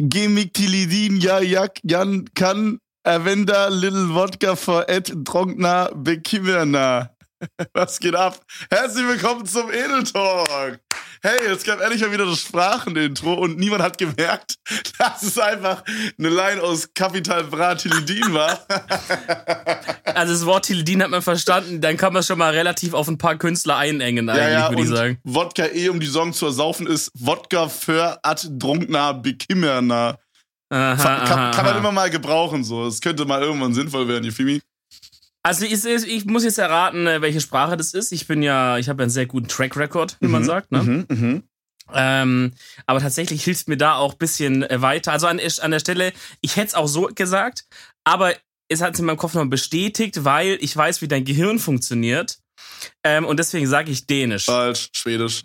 Gemiktilidin, ja, jak, jan, kan, Avenda, Little Wodka for Ed, Tronkner, Bekimmerna. Was geht ab? Herzlich willkommen zum Edeltalk. Hey, es gab ehrlich mal wieder das Sprachenintro und niemand hat gemerkt, dass es einfach eine Line aus Kapital Bra Tilidin war. Also das Wort Tilidin hat man verstanden, dann kann man schon mal relativ auf ein paar Künstler einengen eigentlich, ja, ja, würde ich sagen. Wodka eh, um die Song zu ersaufen, ist Wodka für Ad Drunkner Bekimmerna. Aha, Kann, aha, kann man aha. immer mal gebrauchen, so. Es könnte mal irgendwann sinnvoll werden, me? Also ich, ich muss jetzt erraten, äh, welche Sprache das ist. Ich bin ja, ich habe ja einen sehr guten Track Record, wie man sagt. Ne? Mhm, mhm. Ähm, aber tatsächlich hilft mir da auch ein bisschen äh, weiter. Also an, an der Stelle, ich hätte es auch so gesagt, aber es hat sich in meinem Kopf noch bestätigt, weil ich weiß, wie dein Gehirn funktioniert. Ähm, und deswegen sage ich Dänisch. Falsch, Schwedisch.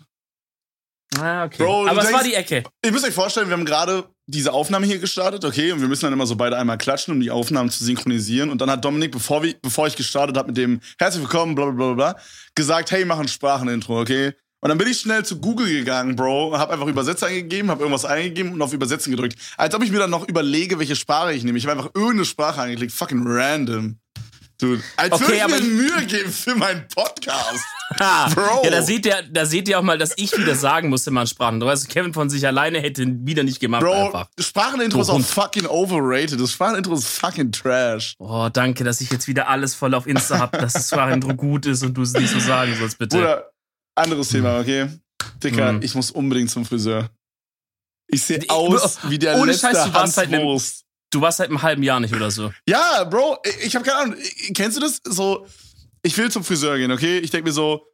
Ah, okay. Bro, aber es war die Ecke. Ihr müsst euch vorstellen, wir haben gerade diese Aufnahme hier gestartet, okay? Und wir müssen dann immer so beide einmal klatschen, um die Aufnahmen zu synchronisieren. Und dann hat Dominik, bevor, wir, bevor ich gestartet habe mit dem Herzlich willkommen, bla bla bla bla, gesagt, hey, mach ein Sprachenintro, okay? Und dann bin ich schnell zu Google gegangen, Bro, hab einfach Übersetzer eingegeben, hab irgendwas eingegeben und auf Übersetzen gedrückt. Als ob ich mir dann noch überlege, welche Sprache ich nehme. Ich habe einfach irgendeine Sprache angeklickt, fucking random. Dude, als Okay, würde ich aber mir Mühe geben für meinen Podcast. Ha, Bro. Ja, da seht, ihr, da seht ihr auch mal, dass ich wieder sagen musste, man Sprachen. Du weißt, Kevin von sich alleine hätte wieder nicht gemacht Bro, einfach. Sprachenintro Du ist auch fucking overrated. Das Sprachenintro ist fucking trash. Oh, danke, dass ich jetzt wieder alles voll auf Insta hab, dass das Sprachenintro gut ist und du es nicht so sagen sollst, bitte. Bruder, anderes Thema, okay? Dicker, Mhm. ich muss unbedingt zum Friseur. Ich sehe aus wie der ohne letzte Scheiß, du warst Hanswurst. Du warst seit einem halben Jahr nicht oder so. Ja, Bro, ich habe keine Ahnung. Kennst du das? So, ich will zum Friseur gehen, okay? Ich denke mir so,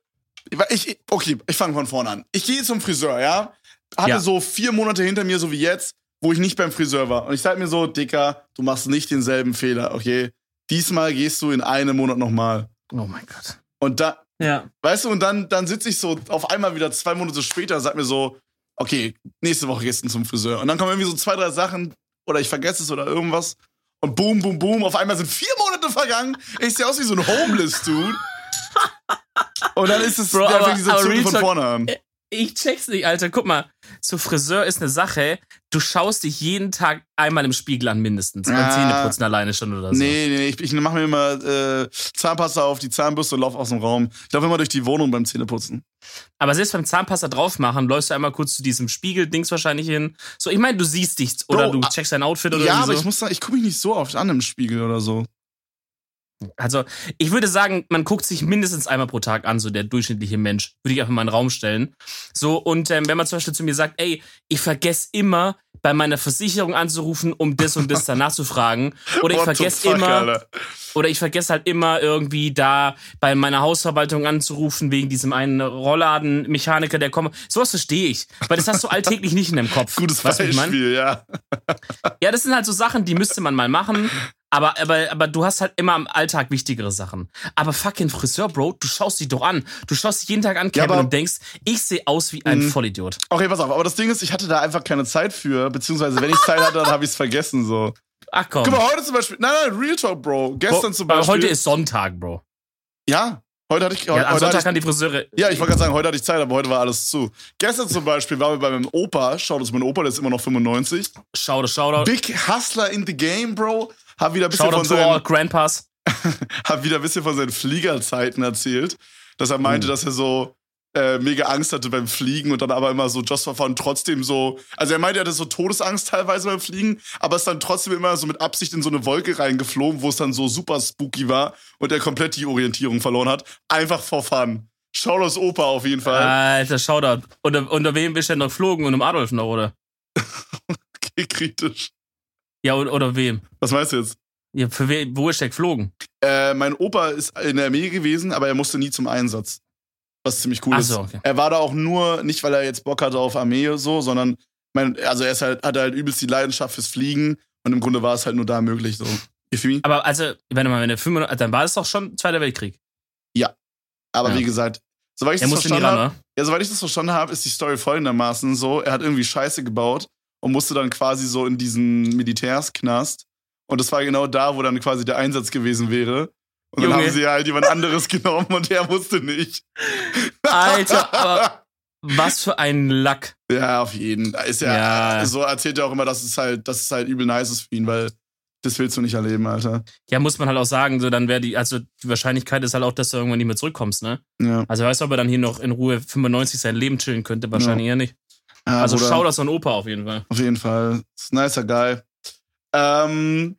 ich, okay, ich fange von vorne an. Ich gehe zum Friseur, ja? Hatte Ja. so vier Monate hinter mir, so wie jetzt, wo ich nicht beim Friseur war. Und ich sag mir so, Dicker, du machst nicht denselben Fehler, okay? Diesmal gehst du in einem Monat nochmal. Oh mein Gott. Und da, Ja. Weißt du, und dann, dann sitze ich so auf einmal wieder zwei Monate später und sag mir so, okay, nächste Woche gehst du zum Friseur. Und dann kommen irgendwie so zwei, drei Sachen oder ich vergesse es oder irgendwas. Und boom, boom, boom, auf einmal sind vier Monate vergangen. Ich sehe aus wie so ein Homeless-Dude. Und dann ist es, Bro, aber- fängt diese aber Zunge Real von vorne an. Ich check's nicht, Alter. Guck mal, so Friseur ist eine Sache. Du schaust dich jeden Tag einmal im Spiegel an, mindestens. Beim Ah. Zähneputzen alleine schon oder so. Nee, nee, ich, ich mache mir immer äh, Zahnpasta auf die Zahnbürste und laufe aus dem Raum. Ich laufe immer durch die Wohnung beim Zähneputzen. Aber selbst beim Zahnpasta drauf machen, läufst du einmal kurz zu diesem Spiegel-Dings wahrscheinlich hin. So, ich meine, du siehst dich oder Bro, du ah, checkst dein Outfit oder ja, irgendwie aber so. ich muss sagen, ich gucke mich nicht so oft an im Spiegel oder so. Also, ich würde sagen, man guckt sich mindestens einmal pro Tag an, so der durchschnittliche Mensch. Würde ich einfach mal in den Raum stellen. So, und ähm, wenn man zum Beispiel zu mir sagt, ey, ich vergesse immer, bei meiner Versicherung anzurufen, um das und das danach zu fragen. Oder ich vergesse fuck, immer, Alter. oder ich vergesse halt immer irgendwie da bei meiner Hausverwaltung anzurufen, wegen diesem einen Rollladenmechaniker, der kommt. Sowas verstehe ich. Weil das hast du alltäglich nicht in deinem Kopf. Gutes Weißt? Beispiel, ja. Ja, das sind halt so Sachen, die müsste man mal machen. Aber, aber, aber du hast halt immer im Alltag wichtigere Sachen. Aber fucking Friseur, Bro, du schaust dich doch an. Du schaust dich jeden Tag an, Kevin, aber- und denkst, ich sehe aus wie ein Mhm. Vollidiot. Okay, pass auf, aber das Ding ist, ich hatte da einfach keine Zeit für, beziehungsweise wenn ich Zeit hatte, dann habe ich es vergessen so. Ach komm. Guck mal, heute zum Beispiel, nein, nein, Real Talk, Bro. Gestern zum Aber Beispiel. heute ist Sonntag, Bro. ja, heute hatte ich, Ja, heute, am heute Sonntag hatte kann die Friseure. ich, ja, ich wollte gerade sagen, heute hatte ich Zeit, aber heute war alles zu. Gestern zum Beispiel waren wir bei meinem Opa, schaut uns mein Opa, der ist immer noch 95. Shoutout, Shoutout. Big Hustler in the Game, Bro. Hab wieder ein bisschen Shoutout von seinen, Grandpas. hab wieder ein bisschen von seinen Fliegerzeiten erzählt, dass er meinte, Mhm. dass er so äh, mega Angst hatte beim Fliegen und dann aber immer so for fun trotzdem so, also er meinte, er hatte so Todesangst teilweise beim Fliegen, aber ist dann trotzdem immer so mit Absicht in so eine Wolke reingeflogen, wo es dann so super spooky war und er komplett die Orientierung verloren hat. Einfach for fun. Das Opa auf jeden Fall. Alter, Shoutout. Unter, unter wem bist du denn noch geflogen? Und um Adolf noch, oder? Okay, kritisch. Ja, oder, oder wem? Was meinst du jetzt? Ja, für wen, wo ist der geflogen? Äh, mein Opa ist in der Armee gewesen, aber er musste nie zum Einsatz. Was ziemlich cool Ach ist. so, okay. Er war da auch nur, nicht weil er jetzt Bock hatte auf Armee so, sondern mein, also er ist halt, hatte halt übelst die Leidenschaft fürs Fliegen und im Grunde war es halt nur da möglich so. Aber also, wenn mal, wenn der 95, dann war es doch schon Zweiter Weltkrieg. Aber Ja. wie gesagt, soweit ich Er das verstanden habe, ja, soweit ich das verstanden habe, ist die Story folgendermaßen so: Er hat irgendwie Scheiße gebaut und musste dann quasi so in diesen Militärsknast. Und das war genau da, wo dann quasi der Einsatz gewesen wäre. Und dann Junge. haben sie halt jemand anderes genommen und er wusste nicht. Alter, aber was für ein Lack. Ja, auf jeden. Ist ja, ja, so erzählt er auch immer, dass es halt, dass es halt übel nice ist für ihn, weil das willst du nicht erleben, Alter. Ja, muss man halt auch sagen, so dann wäre die, also die Wahrscheinlichkeit ist halt auch, dass du irgendwann nicht mehr zurückkommst, ne? Ja. Also weißt du, ob er dann hier noch in Ruhe 95 sein Leben chillen könnte? Wahrscheinlich ja. eher nicht. Ja, also schau das an Opa auf jeden Fall. Auf jeden Fall. Ist ein nicer Guy. Ähm,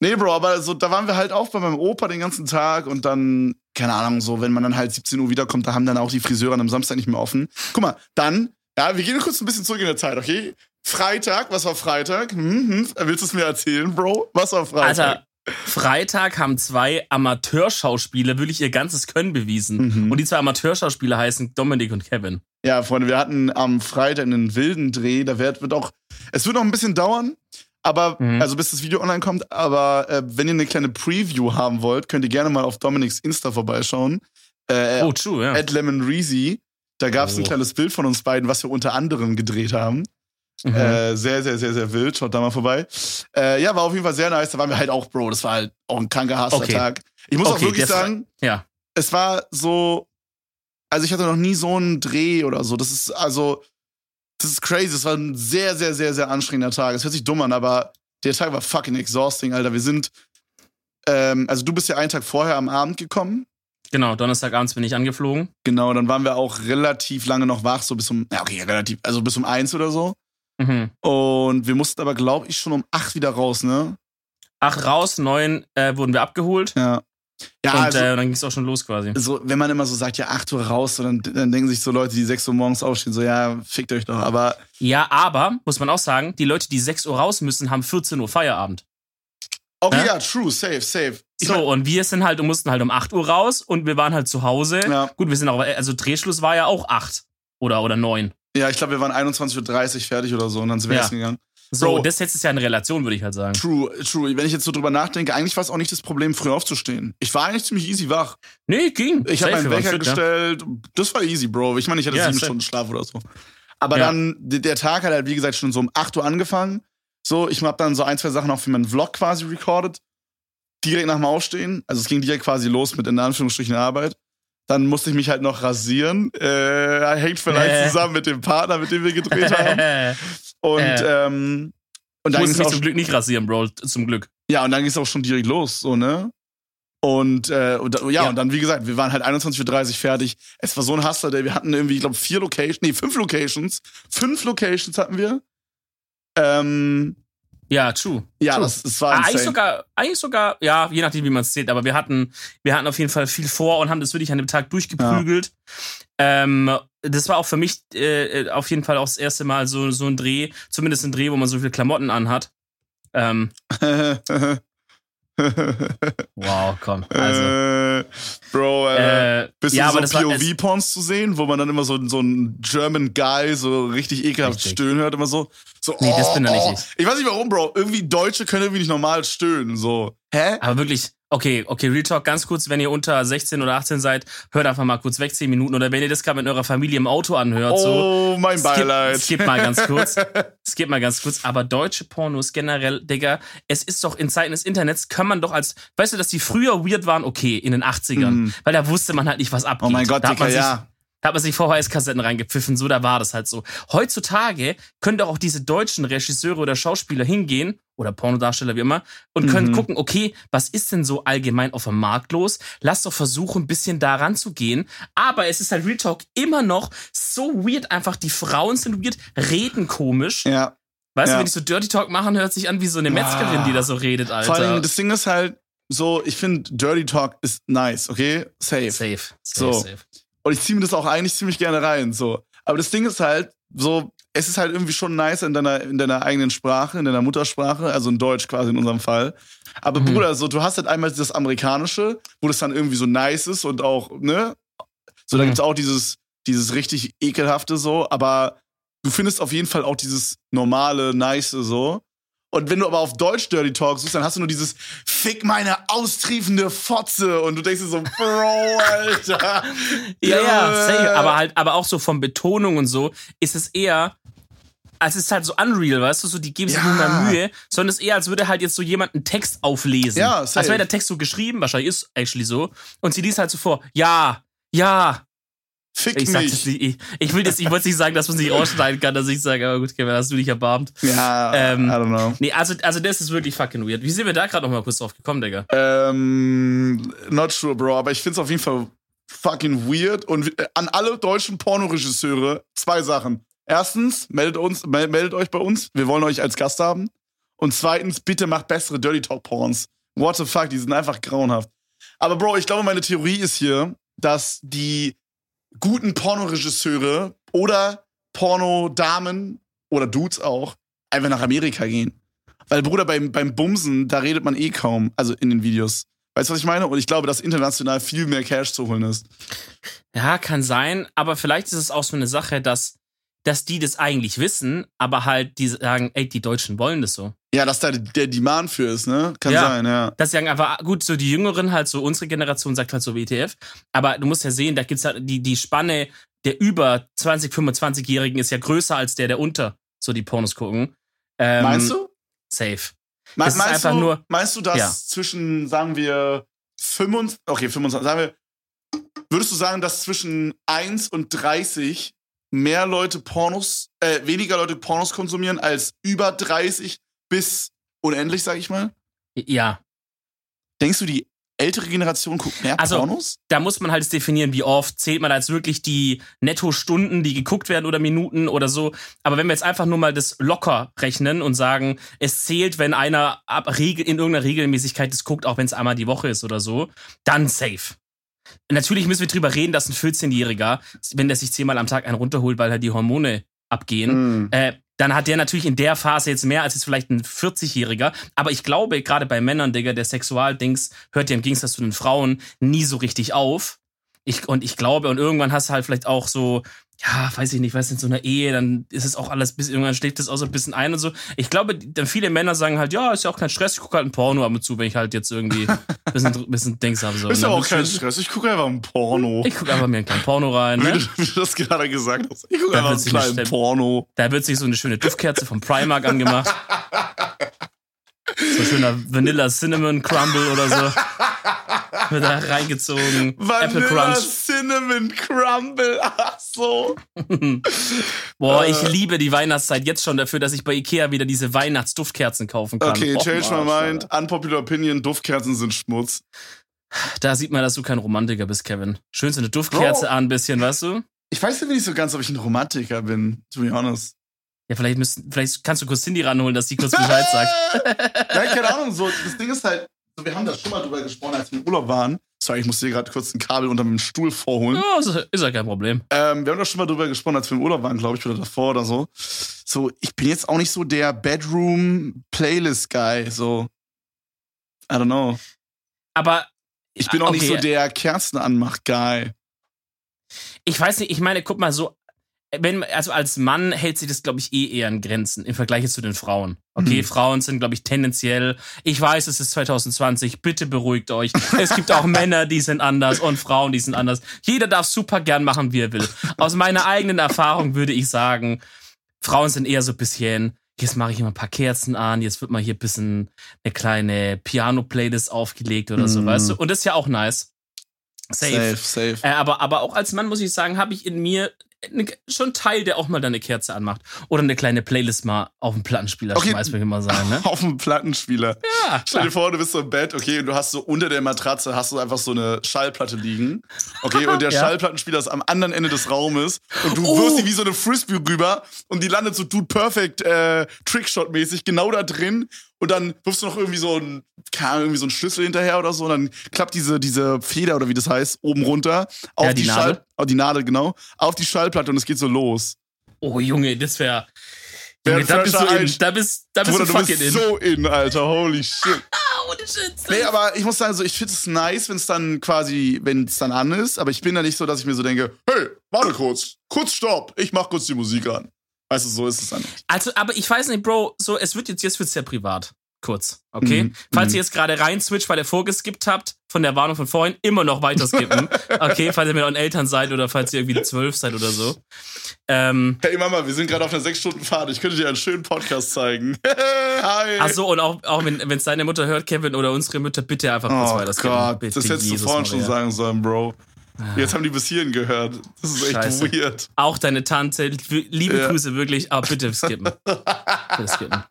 nee, Bro, aber so, da waren wir halt auch bei meinem Opa den ganzen Tag und dann, keine Ahnung, so, wenn man dann halt 17 Uhr wiederkommt, da haben dann auch die Friseure am Samstag nicht mehr offen. Guck mal, dann, ja, wir gehen kurz ein bisschen zurück in der Zeit, okay? Freitag, was war Freitag? Hm, hm, willst du es mir erzählen, Bro? Was war Freitag? Alter, Freitag haben zwei Amateurschauspieler wirklich ihr ganzes Können bewiesen. Mhm. Und die zwei Amateurschauspieler heißen Dominik und Kevin. Ja, Freunde, wir hatten am Freitag einen wilden Dreh. Da wird, wird auch, es wird noch ein bisschen dauern, aber, Mhm. also bis das Video online kommt. Aber äh, wenn ihr eine kleine Preview haben wollt, könnt ihr gerne mal auf Dominiks Insta vorbeischauen. Äh, Oh, true, ja. At Lemon Reezy. Da gab es ein Oh. kleines Bild von uns beiden, was wir unter anderem gedreht haben. Mhm. Äh, sehr, sehr, sehr, sehr wild. Schaut da mal vorbei. Äh, ja, war auf jeden Fall sehr nice. Da waren wir halt auch, Bro. Das war halt auch ein kranker Hustler Okay. Tag. Ich muss auch Okay, wirklich der Fre- sagen, ja. es war so, also ich hatte noch nie so einen Dreh oder so. Das ist also, das ist crazy. Es war ein sehr, sehr, sehr, sehr anstrengender Tag. Es hört sich dumm an, aber der Tag war fucking exhausting, Alter. Wir sind, ähm, also du bist ja einen Tag vorher am Abend gekommen. Genau, Donnerstagabends bin ich angeflogen. Genau, dann waren wir auch relativ lange noch wach, so bis um, ja okay, relativ, also bis um eins oder so. Mhm. Und wir mussten aber, glaube ich, schon um acht wieder raus, ne? Acht raus, neun äh, wurden wir abgeholt. Ja. Ja, und also, äh, dann ging es auch schon los quasi. so, wenn man immer so sagt, ja, 8 Uhr raus, so, dann, dann denken sich so Leute, die 6 Uhr morgens aufstehen, so, ja, fickt euch doch. Aber Ja, aber, muss man auch sagen, die Leute, die 6 Uhr raus müssen, haben 14 Uhr Feierabend. okay, Hä? ja, true, safe, safe. Ich So, mein- und wir sind halt, mussten halt um 8 Uhr raus und wir waren halt zu Hause. Ja. Gut, wir sind auch, also Drehschluss war ja auch 8 oder, oder 9. ja, ich glaube, wir waren 21.30 Uhr fertig oder so und dann sind wir Ja. essen gegangen. So, Bro. das setzt es ja in Relation, würde ich halt sagen. True, true. Wenn ich jetzt so drüber nachdenke, eigentlich war es auch nicht das Problem, früh aufzustehen. Ich war eigentlich ziemlich easy wach. Nee, ging. Ich habe meinen Wecker fit, ja. gestellt. Das war easy, Bro. Ich meine, ich hatte Ja, sieben safe. Stunden Schlaf oder so. Aber Ja. dann, der Tag hat halt, wie gesagt, schon so um 8 Uhr angefangen. So, ich habe dann so ein, zwei Sachen auch für meinen Vlog quasi recorded. Direkt nach dem Aufstehen. Also es ging direkt quasi los mit in Anführungsstrichen Arbeit. Dann musste ich mich halt noch rasieren. Äh, hängt vielleicht Äh. zusammen mit dem Partner, mit dem wir gedreht haben. Und, Äh. ähm, und Ich dann musste mich zum Glück nicht rasieren, Bro. Zum Glück. ja, und dann ging es auch schon direkt los, so, ne? Und, äh, und, ja, Ja. und dann, wie gesagt, wir waren halt 21.30 Uhr fertig. Es war so ein Hustler, der wir hatten irgendwie, ich glaube, vier Locations, nee, fünf Locations. Fünf Locations hatten wir. Ähm, Ja, true. ja, True. das, das war Ah, eigentlich insane. sogar, eigentlich sogar, ja, je nachdem, wie man es zählt, aber wir hatten, wir hatten auf jeden Fall viel vor und haben das wirklich an dem Tag durchgeprügelt. Ähm, das war auch für mich äh, auf jeden Fall auch das erste Mal so, so ein Dreh, zumindest ein Dreh, wo man so viele Klamotten anhat. Ähm, wow, komm. Also, äh, Bro, äh, äh, bist ja, du das so POV-Porns zu sehen, wo man dann immer so, so einen German Guy so richtig ekelhaft Richtig. stöhnen hört, immer so. so Nee, das oh, bin doch nicht oh. ich. Ich weiß nicht warum, Bro. Irgendwie Deutsche können irgendwie nicht normal stöhnen, so. Hä? aber wirklich, okay, okay, Real Talk, ganz kurz, wenn ihr unter 16 oder 18 seid, hört einfach mal kurz weg, 10 Minuten, oder wenn ihr das gerade mit eurer Familie im Auto anhört, so. Oh, mein Skip, Beileid. skip mal ganz kurz. Skip mal ganz kurz. Aber deutsche Pornos generell, Digga, es ist doch in Zeiten des Internets, kann man doch als, weißt du, dass die früher weird waren, okay, in den 80ern. Mhm. Weil da wusste man halt nicht, was abgeht. Oh mein Gott, sich, ja. Da hat man sich VHS-Kassetten reingepfiffen, so, da war das halt so. Heutzutage können doch auch diese deutschen Regisseure oder Schauspieler hingehen, oder Pornodarsteller wie immer, und können Mhm. gucken, okay, was ist denn so allgemein auf dem Markt los? Lass doch versuchen, ein bisschen da ranzugehen. Aber es ist halt Real Talk immer noch so weird, einfach die Frauen sind weird, reden komisch. Ja. Weißt Ja. du, wenn die so Dirty Talk machen, hört sich an wie so eine Metzgerin, die da so redet, Alter. Vor allem, das Ding ist halt so, ich finde, Dirty Talk ist nice, okay? Safe. safe, safe, So. safe. Und ich ziehe mir das auch eigentlich ziemlich gerne rein, so. Aber das Ding ist halt, so, es ist halt irgendwie schon nice in deiner, in deiner eigenen Sprache, in deiner Muttersprache, also in Deutsch quasi in unserem Fall. Aber Mhm. Bruder, so, du hast halt einmal das Amerikanische, wo das dann irgendwie so nice ist und auch, ne? So, da Mhm. gibt's auch dieses, dieses richtig ekelhafte so, aber du findest auf jeden Fall auch dieses normale, nice so. Und wenn du aber auf Deutsch Dirty Talk suchst, dann hast du nur dieses Fick meine austriefende Fotze und du denkst dir so, Bro, Alter. Ja, ja, safe. Aber halt, aber auch so von Betonung und so ist es eher, als es ist halt so unreal, weißt du, so die geben sich Ja. nicht mehr Mühe, sondern es ist eher, als würde halt jetzt so jemand einen Text auflesen. Ja, Als safe. wäre der Text so geschrieben, wahrscheinlich ist actually so. Und sie liest halt so vor, ja, ja, Fick Ich, mich. nicht, ich, ich will das, ich wollte nicht sagen, dass man es nicht rausschneiden kann, dass ich sage, aber gut, Kevin, hast du dich erbarmt. ja, Ähm, I don't know. Nee, also, also das ist wirklich fucking weird. Wie sind wir da gerade noch mal kurz drauf gekommen, Digga? Ähm, not sure, Bro, aber ich find's auf jeden Fall fucking weird. Und äh, an alle deutschen Pornoregisseure zwei Sachen. Erstens, meldet, uns, mel- meldet euch bei uns. Wir wollen euch als Gast haben. Und zweitens, bitte macht bessere Dirty Talk Porns. What the fuck, die sind einfach grauenhaft. Aber Bro, ich glaube, meine Theorie ist hier, dass die guten Pornoregisseure oder Pornodamen oder Dudes auch einfach nach Amerika gehen. Weil, Bruder, beim, beim Bumsen, da redet man eh kaum, also in den Videos. Weißt du, was ich meine? Und ich glaube, dass international viel mehr Cash zu holen ist. Ja, kann sein, aber vielleicht ist es auch so eine Sache, dass, dass die das eigentlich wissen, aber halt die sagen, ey, die Deutschen wollen das so. Ja, dass da der Demand für ist, ne? Kann Ja. sein, ja. Das sagen einfach, gut, so die Jüngeren halt, so unsere Generation sagt halt so WTF, aber du musst ja sehen, da gibt's halt die, die Spanne der über 20, 25-Jährigen ist ja größer als der, der unter so die Pornos gucken. Ähm, Meinst du? Safe. Me- das meinst, einfach du nur- meinst du, dass Ja. zwischen, sagen wir, 25, okay, 25, sagen wir, würdest du sagen, dass zwischen 1 und 30 mehr Leute Pornos, äh, weniger Leute Pornos konsumieren als über 30 bis unendlich, sag ich mal? Ja, Denkst du, die ältere Generation guckt mehr Also, Pornos? da muss man halt definieren, wie oft zählt man als wirklich die Netto-Stunden, die geguckt werden oder Minuten oder so. Aber wenn wir jetzt einfach nur mal das locker rechnen und sagen, es zählt, wenn einer in irgendeiner Regelmäßigkeit das guckt, auch wenn es einmal die Woche ist oder so, dann safe. Natürlich müssen wir drüber reden, dass ein 14-Jähriger, wenn der sich zehnmal am Tag einen runterholt, weil halt die Hormone abgehen, Mhm. äh, dann hat der natürlich in der Phase jetzt mehr als jetzt vielleicht ein 40-Jähriger. Aber ich glaube, gerade bei Männern, Digga, der Sexualdings hört ja im Gegensatz zu den Frauen nie so richtig auf. Ich, und ich glaube, und irgendwann hast du halt vielleicht auch so, ja, weiß ich nicht, weiß in so einer Ehe, dann ist es auch alles bis irgendwann schlägt es auch so ein bisschen ein und so. Ich glaube, dann viele Männer sagen halt, ja, ist ja auch kein Stress, ich gucke halt ein Porno ab und zu, wenn ich halt jetzt irgendwie ein bisschen, bisschen Dings habe. So. Ist ja Und dann auch kein Stress. Ich gucke einfach ein Porno. Ich gucke einfach mir ein kleines Porno rein. wie, Ne? du, wie du das gerade gesagt hast. Ich gucke einfach einen kleinen Porno. Da wird sich so eine schöne Duftkerze vom Primark angemacht. So ein schöner Vanilla Cinnamon Crumble oder so. Wird da reingezogen. Apple Vanilla Crunch. Cinnamon Crumble. Ach so. Boah, Äh. ich liebe die Weihnachtszeit jetzt schon dafür, dass ich bei Ikea wieder diese Weihnachtsduftkerzen kaufen kann. Okay, Och, change my mind. Unpopular opinion. Duftkerzen sind Schmutz. Da sieht man, dass du kein Romantiker bist, Kevin. Schön so eine Duftkerze Bro. an, ein bisschen, weißt du? Ich weiß ja nicht so ganz, ob ich ein Romantiker bin, to be honest. Ja, vielleicht, müssen, vielleicht kannst du kurz Cindy ranholen, dass sie kurz Bescheid sagt. Nein, keine Ahnung. So, das Ding ist halt, so, wir haben da schon mal drüber gesprochen, als wir im Urlaub waren. Sorry, ich musste hier gerade kurz ein Kabel unter meinem Stuhl vorholen. Ja, ist, ist ja kein Problem. Ähm, wir haben da schon mal drüber gesprochen, als wir im Urlaub waren, glaube ich, oder davor oder so. So, ich bin jetzt auch nicht so der Bedroom-Playlist-Guy. So, I don't know. Aber Ich bin auch nicht okay. so der Kerzenanmach-Guy. ich weiß nicht, ich meine, guck mal, so, wenn, also als Mann hält sich das, glaube ich, eh eher in Grenzen im Vergleich zu den Frauen. Okay, Mhm. Frauen sind, glaube ich, tendenziell, ich weiß, es ist 2020, bitte beruhigt euch. Es gibt auch Männer, die sind anders und Frauen, die sind anders. Jeder darf super gern machen, wie er will. Aus meiner eigenen Erfahrung würde ich sagen, Frauen sind eher so ein bisschen, jetzt mache ich mal ein paar Kerzen an, jetzt wird mal hier ein bisschen eine kleine Piano-Playlist aufgelegt oder so, Mhm. weißt du? Und das ist ja auch nice. Safe, safe. Äh, aber, aber auch als Mann muss ich sagen, habe ich in mir schon einen Teil, der auch mal da eine Kerze anmacht. Oder eine kleine Playlist mal auf den Plattenspieler Okay. schmeißt, würde ich mal sagen. Ne? Auf dem Plattenspieler. Ja, Stell dir vor, du bist so im Bett, okay, und du hast so unter der Matratze hast du einfach so eine Schallplatte liegen. Okay, und der Ja. Schallplattenspieler ist am anderen Ende des Raumes und du Oh. wirfst die wie so eine Frisbee rüber und die landet so Dude Perfect äh, Trickshot-mäßig genau da drin und dann wirfst du noch irgendwie so ein, irgendwie so einen Schlüssel hinterher oder so und dann klappt diese, diese Feder oder wie das heißt, oben runter auf Ja, die die, Nadel. Schall, oh, die Nadel, genau, auf die Schallplatte und es geht so los. Oh, Junge, das wäre. Wär Junge, da bist du in. Da bist, da bist Bruder, du du fucking bist in. so in, Alter, holy shit. Ah, ohne Shit. Nee, aber ich muss sagen, so, ich finde es nice, wenn es dann quasi, wenn es dann an ist, aber ich bin da nicht so, dass ich mir so denke, hey, warte kurz, kurz stopp, ich mach kurz die Musik an. Weißt du, so ist es dann nicht. Also, aber ich weiß nicht, Bro, so, es wird jetzt, jetzt wird's sehr privat. Kurz, okay? Mhm, Falls mhm. ihr jetzt gerade rein switcht, weil ihr vorgeskippt habt, von der Warnung von vorhin, immer noch weiter skippen. okay, falls ihr mit euren Eltern seid oder falls ihr irgendwie zwölf seid oder so. Ähm, Hey Mama, wir sind gerade auf einer sechs Stunden Fahrt, ich könnte dir einen schönen Podcast zeigen. Hi. ach so, und auch, auch wenn es deine Mutter hört, Kevin, oder unsere Mütter, bitte einfach kurz oh weiter skippen. Gott, bitte, das hättest du Jesus vorhin schon Maria. sagen sollen, Bro. Jetzt haben die bis hierhin gehört. Das ist echt Scheiße. weird. Auch deine Tante, liebe Ja. Grüße wirklich, aber bitte skippen. bitte skippen.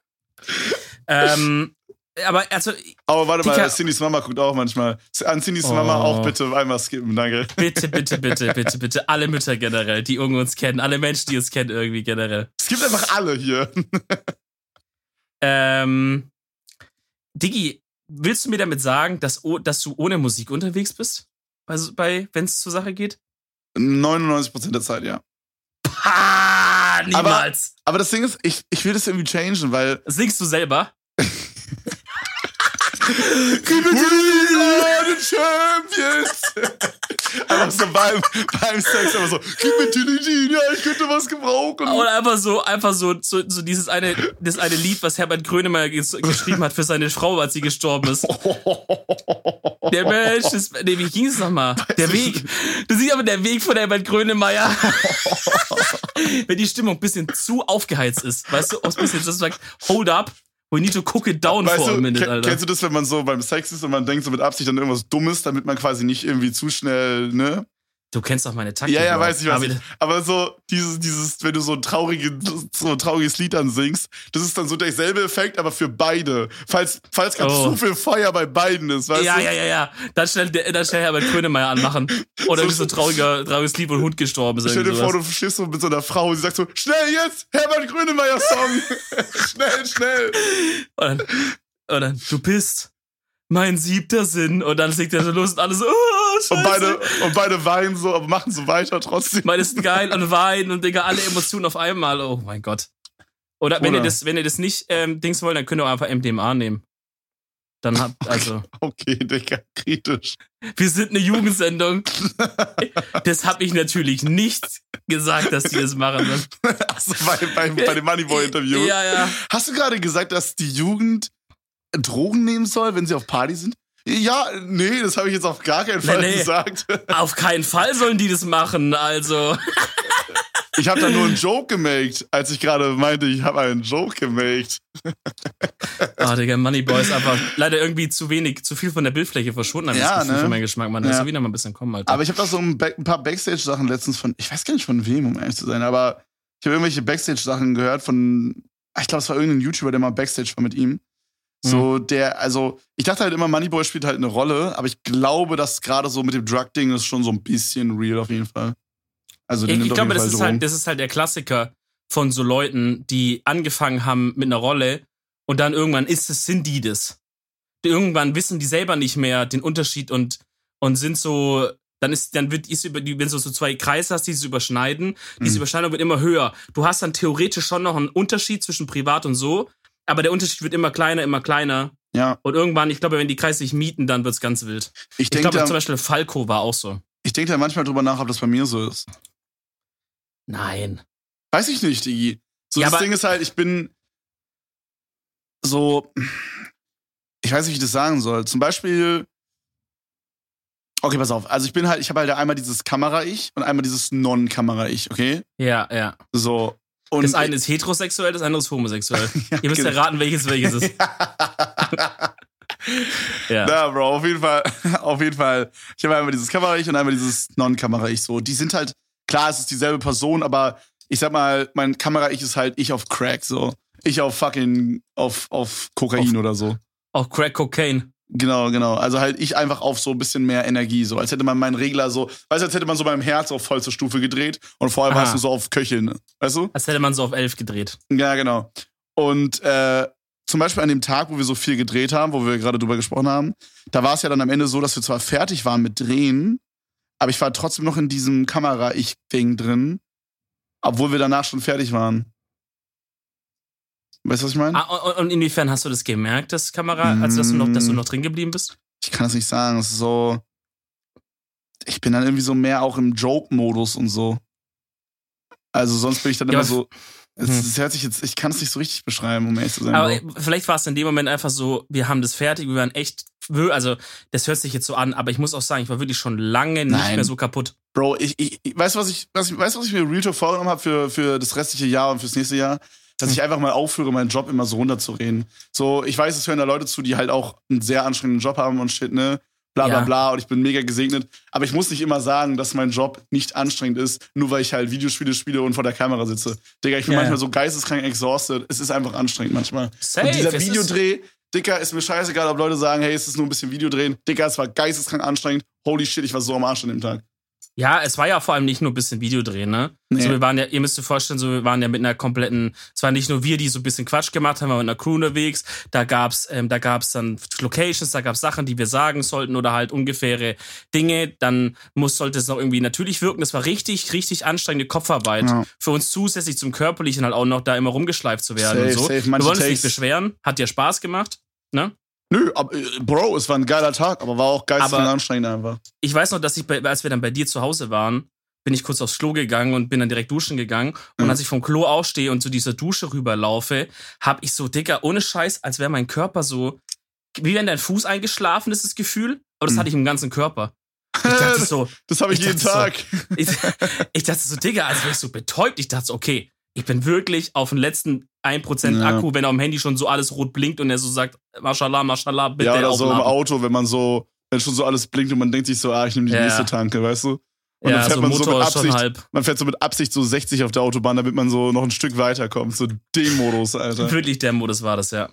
Ähm, aber also, Aber warte mal, Cindys Mama guckt auch manchmal. An Cindys Mama Oh. auch bitte einmal skippen, danke. bitte, bitte, bitte, bitte, bitte, alle Mütter generell, die uns kennen, alle Menschen, die uns kennen irgendwie generell. Es gibt einfach alle hier. Ähm, Diggi, willst du mir damit sagen, dass, dass du ohne Musik unterwegs bist? Also bei, wenn es zur Sache geht? 99% der Zeit, ja. Ha, niemals. Aber das Ding ist, ich, ich will das irgendwie changen, weil. Singst du selber? We are the Champions! einfach so beim, beim Sex, aber so, gib mir ja, ich könnte was gebrauchen. Oder einfach so, einfach so, so, so dieses eine, das eine Lied, was Herbert Grönemeyer ges geschrieben hat für seine Frau, als sie gestorben ist. Der Mensch ist, nee, wie ging es nochmal? Der Weg. Du siehst aber der Weg von Herbert Grönemeyer. Wenn die Stimmung ein bisschen zu aufgeheizt ist, weißt du, aus bisschen, das sagt, hold up, we need to cook it down Weißt for a du, minute, ke- Alter. kennst du das, wenn man so beim Sex ist und man denkt so mit Absicht an irgendwas Dummes, damit man quasi nicht irgendwie zu schnell, ne? Du kennst doch meine Taktik. Ja, ja, weiß ich, weiß Aber ich. Aber so, dieses, dieses, wenn du so ein trauriges, so ein trauriges Lied ansingst, das ist dann so derselbe Effekt, aber für beide. Falls, falls gerade Oh. zu viel Feuer bei beiden ist, weißt Ja, du? ja, ja, ja. Dann schnell, dann schnell Herbert Grönemeyer anmachen. Oder So- so ein trauriger, trauriges Lied, wo ein Hund gestorben ist. Stell dir vor, du stehst so mit so einer Frau und sie sagt so, schnell jetzt, Herbert Grönemeyer Song. schnell, schnell. Und dann, und dann, du bist mein siebter Sinn. Und dann singt er so los und alle so, oh, scheiße. Und beide, und beide weinen so, aber machen so weiter trotzdem. Meine ist geil und weinen und Digga, alle Emotionen auf einmal. Oh mein Gott. Oder wenn Oder- ihr das, wenn ihr das nicht ähm, Dings wollt, dann könnt ihr auch einfach MDMA nehmen. Dann habt, also, Okay, Digga, kritisch. wir sind eine Jugendsendung. Das habe ich natürlich nicht gesagt, dass die das machen. Achso, bei, bei, bei dem Moneyboy-Interview. Ja, ja. Hast du gerade gesagt, dass die Jugend Drogen nehmen soll, wenn sie auf Party sind? Ja, nee, das habe ich jetzt auf gar keinen Fall Nee, nee. gesagt. Auf keinen Fall sollen die das machen. Also, Ich habe da nur einen Joke gemacht, als ich gerade meinte, ich habe einen Joke gemacht. oh, Digga, Moneyboy ist einfach leider irgendwie zu wenig, zu viel von der Bildfläche verschwunden, Ja, das Gefühl ne? für meinen Geschmack, man. Da Ja. ist wieder mal ein bisschen kommen, Alter. Aber ich habe da so ein, ein paar Backstage-Sachen letztens von, ich weiß gar nicht von wem, um ehrlich zu sein, aber ich habe irgendwelche Backstage-Sachen gehört von, ah, ich glaube, es war irgendein YouTuber, der mal Backstage war mit ihm. So, der, also, ich dachte halt immer, Moneyboy spielt halt eine Rolle, aber ich glaube, dass gerade so mit dem Drug-Ding ist schon so ein bisschen real auf jeden Fall. Also, der Ich, ich glaube, das ist, halt, das ist halt der Klassiker von so Leuten, die angefangen haben mit einer Rolle und dann irgendwann ist es, sind die das. Irgendwann wissen die selber nicht mehr den Unterschied und, und sind so, dann ist, dann wird, ist über die, wenn du so zwei Kreise hast, die sich überschneiden, diese Mhm. Überschneidung wird immer höher. Du hast dann theoretisch schon noch einen Unterschied zwischen privat und so, aber der Unterschied wird immer kleiner, immer kleiner. Ja, Und irgendwann, ich glaube, wenn die Kreise sich mieten, dann wird's ganz wild. ich Ich denke glaube, zum Beispiel Falco war auch so. ich denk da manchmal drüber nach, ob das bei mir so ist. Nein. Weiß ich nicht, Digi. So, Ja, das Ding ist halt, ich bin so, ich weiß nicht, wie ich das sagen soll. Zum Beispiel, okay, pass auf. Also ich bin halt, ich habe halt einmal dieses Kamera-Ich und einmal dieses Non-Kamera-Ich, okay? Ja, ja. So. Und Das eine ist heterosexuell, das andere ist homosexuell. Ja, Ihr müsst genau. erraten, welches welches ist. Ja. Na, Bro, auf jeden Fall, auf jeden Fall. Ich habe einmal dieses Kamera-Ich und einmal dieses Non-Kamera-Ich. So, die sind halt, klar, es ist dieselbe Person, aber ich sag mal, mein Kamera-Ich ist halt ich auf Crack, so. Ich auf fucking, auf, auf Kokain Auf- oder so. Auch Crack Cocaine. Genau, genau. Also halt ich einfach auf so ein bisschen mehr Energie, so als hätte man meinen Regler so, weißt du, als hätte man so beim Herz auf vollste Stufe gedreht und vorher Aha. warst du so auf Köcheln, ne? weißt du? Als hätte man so auf elf gedreht. Ja, genau. Und äh, zum Beispiel an dem Tag, wo wir so viel gedreht haben, wo wir gerade drüber gesprochen haben, da war es ja dann am Ende so, dass wir zwar fertig waren mit Drehen, aber ich war trotzdem noch in diesem Kamera-Ich-Ding drin, obwohl wir danach schon fertig waren. Weißt du, was ich meine? Ah, und, und inwiefern hast du das gemerkt, das Kamera, also dass du noch, dass du Mm. noch drin geblieben bist? ich kann das nicht sagen. Es ist so. Ich bin dann irgendwie so mehr auch im Joke-Modus und so. Also sonst bin ich dann Ja, immer so. Es, Hm. es hört sich jetzt, ich kann es nicht so richtig beschreiben, um ehrlich zu sein. Aber Bro. vielleicht war es in dem Moment einfach so, wir haben das fertig, wir waren echt, also das hört sich jetzt so an, aber ich muss auch sagen, ich war wirklich schon lange nicht Nein. mehr so kaputt. Bro, ich, ich, ich weißt du, was ich, was ich, weißt du, was ich mir Real Talk vorgenommen habe für, für das restliche Jahr und fürs nächste Jahr? Dass ich einfach mal aufhöre, meinen Job immer so runterzureden. So, ich weiß, es hören da Leute zu, die halt auch einen sehr anstrengenden Job haben und shit, ne? bla bla Ja. bla und ich bin mega gesegnet. Aber ich muss nicht immer sagen, dass mein Job nicht anstrengend ist, nur weil ich halt Videospiele spiele und vor der Kamera sitze. Digga, ich bin Ja, manchmal so geisteskrank exhausted. Es ist einfach anstrengend manchmal. Safe, und dieser Videodreh, Dicker, ist mir scheißegal, ob Leute sagen, hey, es ist nur ein bisschen Videodrehen. Dicker, es war geisteskrank anstrengend. Holy shit, ich war so am Arsch an dem Tag. Ja, es war ja vor allem nicht nur ein bisschen Videodrehen, ne? Nee. So, wir waren ja, ihr müsst euch vorstellen, so, wir waren ja mit einer kompletten, es waren nicht nur wir, die so ein bisschen Quatsch gemacht haben, wir waren mit einer Crew unterwegs. Da gab's, ähm, da gab's dann Locations, da gab's Sachen, die wir sagen sollten oder halt ungefähre Dinge. Dann muss, sollte es noch irgendwie natürlich wirken. Das war richtig, richtig anstrengende Kopfarbeit. Ja. Für uns zusätzlich zum Körperlichen halt auch noch da immer rumgeschleift zu werden Safe, und so. safe. Wir wollen uns nicht beschweren. Hat dir Spaß gemacht, ne? Nö, aber, äh, Bro, es war ein geiler Tag, aber war auch Aber- anstrengend einfach. ich weiß noch, dass ich, bei, als wir dann bei dir zu Hause waren, bin ich kurz aufs Klo gegangen und bin dann direkt duschen gegangen. Und Mhm. als ich vom Klo aufstehe und zu dieser Dusche rüberlaufe, hab ich so, Dicker, ohne Scheiß, als wäre mein Körper so, wie wenn dein Fuß eingeschlafen ist, das Gefühl. Aber das Mhm. hatte ich im ganzen Körper. Ich dachte so, Das habe ich, Ich jeden dachte so, Tag. ich, ich dachte so, Digga, als wäre ich so betäubt. Ich dachte so, okay, ich bin wirklich auf den letzten 1% Ja. Akku, wenn auf dem Handy schon so alles rot blinkt und er so sagt, Mashallah, Mashallah, bitte ja, oder so im. Auto, wenn man so, wenn schon so alles blinkt und man denkt sich so, ah, ich nehme die Ja, nächste. Tanke, weißt du? Und ja, dann fährt so man so Motor mit ist schon Absicht, man fährt so mit Absicht so 60 auf der Autobahn, damit man so noch ein Stück weiterkommt. So den Modus, Alter. Wirklich der Modus war das, ja.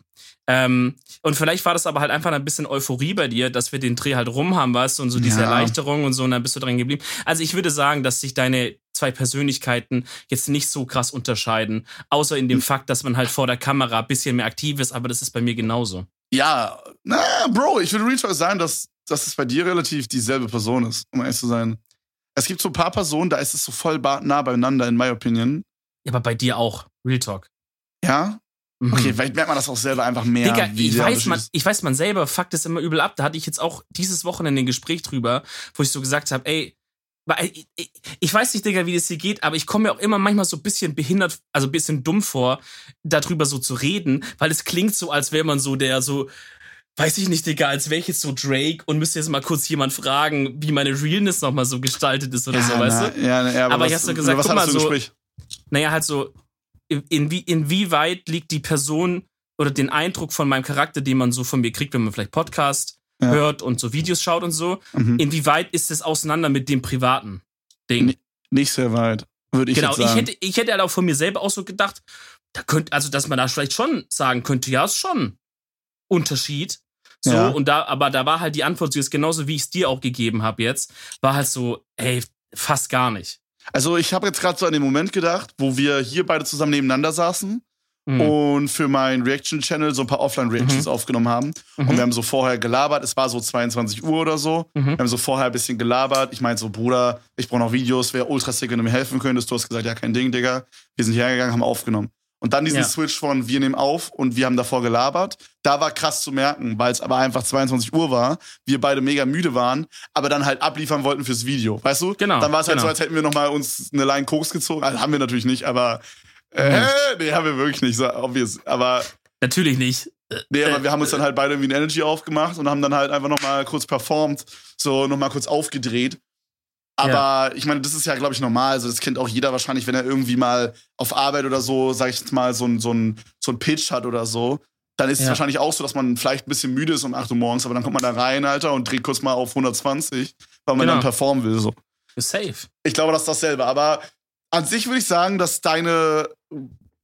Ähm, und vielleicht war das aber halt einfach ein bisschen Euphorie bei dir, dass wir den Dreh halt rum haben, weißt du, und so diese Ja. Erleichterung und so, und dann bist du dran geblieben. Also ich würde sagen, dass sich deine zwei Persönlichkeiten jetzt nicht so krass unterscheiden, außer in dem Hm. Fakt, dass man halt vor der Kamera ein bisschen mehr aktiv ist, aber das ist bei mir genauso. Ja, na, Bro, ich würde Real Talk sagen, dass, dass es bei dir relativ dieselbe Person ist, um ehrlich zu sein. Es gibt so ein paar Personen, da ist es so voll nah beieinander, in my opinion. Ja, aber bei dir auch. Real Talk. Ja? Mhm. Okay, vielleicht merkt man das auch selber einfach mehr. Digga, ich weiß, man, ich weiß, man selber fuckt es immer übel ab. Da hatte ich jetzt auch dieses Wochenende ein Gespräch drüber, wo ich so gesagt habe, ey, ich, ich, ich weiß nicht, Digga, wie das hier geht, aber ich komme mir auch immer manchmal so ein bisschen behindert, also ein bisschen dumm vor, darüber so zu reden, weil es klingt so, als wäre man so der so, weiß ich nicht, Digga, als wäre ich jetzt so Drake und müsste jetzt mal kurz jemand fragen, wie meine Realness nochmal so gestaltet ist oder ja, so, weißt na, du? Ja, na, ja, aber, Aber ich was, hast du gesagt, was guck mal, so-? Naja, halt so, in, wie, inwieweit liegt die Person oder den Eindruck von meinem Charakter, den man so von mir kriegt, wenn man vielleicht Podcast Ja. hört und so Videos schaut und so, Mhm. inwieweit ist es auseinander mit dem privaten Ding? Nee, Nicht sehr weit, würde ich genau, jetzt ich sagen. hätte, ich hätte halt auch von mir selber auch so gedacht, da könnte, also dass man da vielleicht schon sagen könnte, ja, ist schon Unterschied. So, Ja. und da, aber da war halt die Antwort, so ist genauso wie ich es dir auch gegeben habe jetzt, war halt so, ey, fast gar nicht. Also ich habe jetzt gerade so an den Moment gedacht, wo wir hier beide zusammen nebeneinander saßen Mhm. und für meinen Reaction-Channel so ein paar Offline-Reactions Mhm. aufgenommen haben. Und Mhm. wir haben so vorher gelabert, es war so 22 Uhr oder so. Mhm. Wir haben so vorher ein bisschen gelabert. Ich meinte so, Bruder, ich brauche noch Videos, wäre ultra sick, wenn du mir helfen könntest. Du hast gesagt, ja, kein Ding, Digga. Wir sind hierher gegangen, haben aufgenommen. Und dann diesen Ja. Switch von wir nehmen auf und wir haben davor gelabert. Da war krass zu merken, weil es aber einfach 22 Uhr war, wir beide mega müde waren, aber dann halt abliefern wollten fürs Video. Weißt du? Genau, Dann war es halt genau. so, als hätten wir nochmal uns eine Line Koks gezogen. Also haben wir natürlich nicht, aber äh, nee, haben wir wirklich nicht, so obvious. Aber Natürlich nicht. Nee, aber Äh, wir haben uns dann halt beide irgendwie ein Energy aufgemacht und haben dann halt einfach nochmal kurz performt, so nochmal kurz aufgedreht. Aber ich meine, das ist ja, glaube ich, normal. Also, das kennt auch jeder wahrscheinlich, wenn er irgendwie mal auf Arbeit oder so, sag ich jetzt mal, so ein, so ein, so ein Pitch hat oder so. Dann ist es Ja. wahrscheinlich auch so, dass man vielleicht ein bisschen müde ist um 8 Uhr morgens, aber dann kommt man da rein, Alter, und dreht kurz mal auf 120, weil man Genau. dann performen will. So. Safe. Ich glaube, das ist dasselbe. Aber an sich würde ich sagen, dass deine,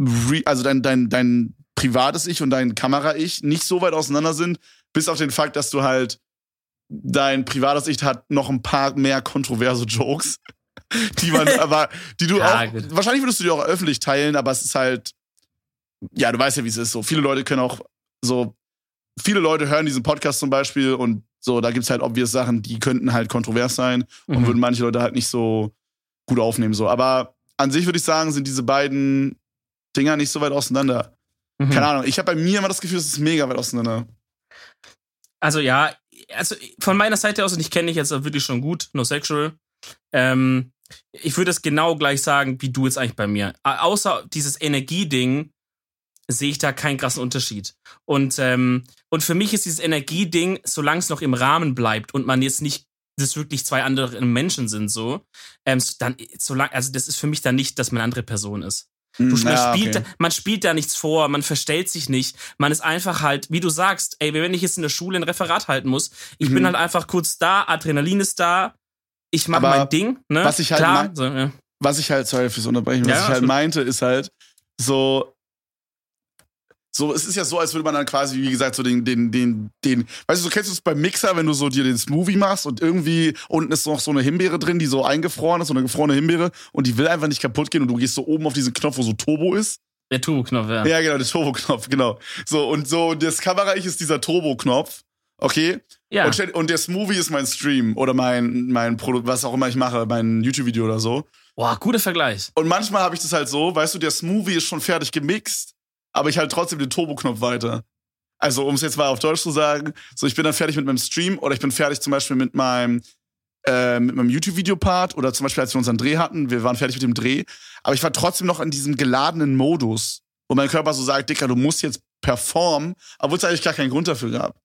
Re also dein, dein, dein privates Ich und dein Kamera-Ich nicht so weit auseinander sind, bis auf den Fakt, dass du halt dein privates Ich hat noch ein paar mehr kontroverse Jokes, die man, aber die du Ja, auch, gut. wahrscheinlich würdest du die auch öffentlich teilen, aber es ist halt, ja, du weißt ja, wie es ist. So viele Leute können auch so, viele Leute hören diesen Podcast zum Beispiel und so, da gibt's halt obvious Sachen, die könnten halt kontrovers sein und Mhm. würden manche Leute halt nicht so gut aufnehmen. So. Aber an sich würde ich sagen, sind diese beiden Dinger nicht so weit auseinander. Mhm. Keine Ahnung. Ich habe bei mir immer das Gefühl, es ist mega weit auseinander. Also ja, also von meiner Seite aus, und ich kenne dich jetzt wirklich schon gut, no sexual, ähm, ich würde es genau gleich sagen, wie du jetzt eigentlich bei mir. Außer dieses Energieding sehe ich da keinen krassen Unterschied. Und, ähm, und für mich ist dieses Energieding, solange es noch im Rahmen bleibt und man jetzt nicht das wirklich zwei andere Menschen sind, so, ähm, so dann, solange, also das ist für mich dann nicht, dass man eine andere Person ist. Du, Mm, man, ja, spielt, okay. man spielt da nichts vor, man verstellt sich nicht. Man ist einfach halt, wie du sagst, ey, wenn ich jetzt in der Schule ein Referat halten muss, ich Mhm. bin halt einfach kurz da, Adrenalin ist da, ich mache mein Ding, ne? was ich halt Klar, so, ja. was ich halt, sorry fürs Unterbrechen, was Ja, ich halt meinte, ist halt so, so, es ist ja so, als würde man dann quasi, wie gesagt, so den, den, den, den, weißt du, so kennst du es beim Mixer, wenn du so dir den Smoothie machst und irgendwie unten ist noch so eine Himbeere drin, die so eingefroren ist, so eine gefrorene Himbeere und die will einfach nicht kaputt gehen und du gehst so oben auf diesen Knopf, wo so Turbo ist. Der Turbo-Knopf, ja. Ja, genau, der Turbo-Knopf, genau. So, und so, das Kamerareich ist dieser Turbo-Knopf, okay? Ja. Und, stell- und der Smoothie ist mein Stream oder mein, mein Produkt, was auch immer ich mache, mein YouTube-Video oder so. Boah, guter Vergleich. Und manchmal habe ich das halt so, weißt du, der Smoothie ist schon fertig gemixt, aber ich halt trotzdem den Turbo-Knopf weiter. Also, um es jetzt mal auf Deutsch zu sagen, so ich bin dann fertig mit meinem Stream oder ich bin fertig zum Beispiel mit meinem, äh, mit meinem YouTube-Video-Part oder zum Beispiel, als wir unseren Dreh hatten, wir waren fertig mit dem Dreh, aber ich war trotzdem noch in diesem geladenen Modus, wo mein Körper so sagt, Dicker, du musst jetzt performen, obwohl es eigentlich gar keinen Grund dafür gab.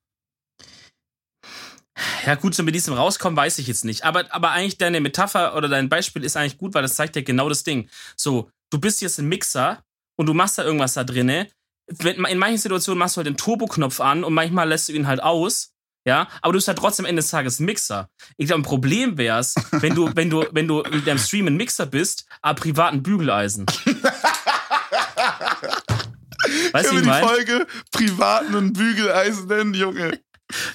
Ja, gut, so mit diesem Rauskommen weiß ich jetzt nicht. Aber, aber eigentlich deine Metapher oder dein Beispiel ist eigentlich gut, weil das zeigt ja genau das Ding. So, du bist jetzt ein Mixer und du machst da irgendwas da drinne. In manchen Situationen machst du halt den Turbo-Knopf an und manchmal lässt du ihn halt aus. Ja, aber du bist halt trotzdem am Ende des Tages Mixer. Ich glaube, ein Problem wär's, wenn du, wenn du, wenn du in deinem Stream ein Mixer bist, aber privat ein Bügeleisen. Weißt du, ich die meine? Folge privaten und Bügeleisen nennen, Junge?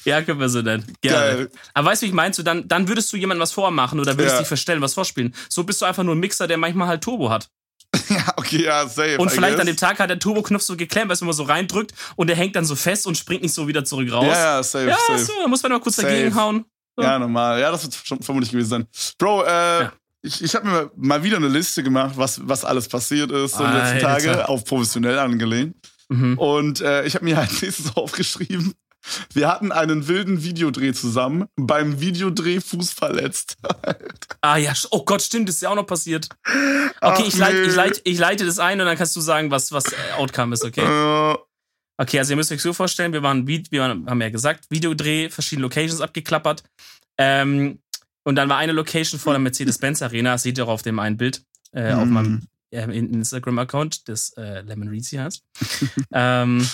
Ja, können wir so nennen. Gerne. Geil. Aber weißt du, wie ich meinst du, dann, dann würdest du jemandem was vormachen oder würdest Ja. dich verstellen, was vorspielen. So bist du einfach nur ein Mixer, der manchmal halt Turbo hat. Ja, okay, ja, safe. Und I vielleicht guess. an dem Tag hat der Turboknopf so geklemmt, du, wenn man so reindrückt und der hängt dann so fest und springt nicht so wieder zurück raus. Ja, ja, safe, Ja, safe. so, da muss man mal kurz Safe. dagegen hauen. So. Ja, normal. Ja, das wird schon vermutlich gewesen sein. Bro, äh, Ja. ich, ich habe mir mal wieder eine Liste gemacht, was, was alles passiert ist so in den letzten Alter. Tage, auf professionell angelehnt. Mhm. Und äh, ich habe mir als nächstes aufgeschrieben, wir hatten einen wilden Videodreh zusammen, beim Videodreh Fuß verletzt. Ah ja, oh Gott, stimmt, das ist ja auch noch passiert. Okay, Ach, ich, leite, nee. ich, leite, ich leite das ein und dann kannst du sagen, was, was äh, Outcome ist, okay? Äh, Okay, also ihr müsst euch so vorstellen, wir waren, wie- wir haben ja gesagt, Videodreh, verschiedene Locations abgeklappert. Ähm, und dann war eine Location vor der Mercedes-Benz Arena, das seht ihr auch auf dem einen Bild, äh, auf Mhm. meinem äh, Instagram-Account, das äh, Lemon Reezy heißt. ähm,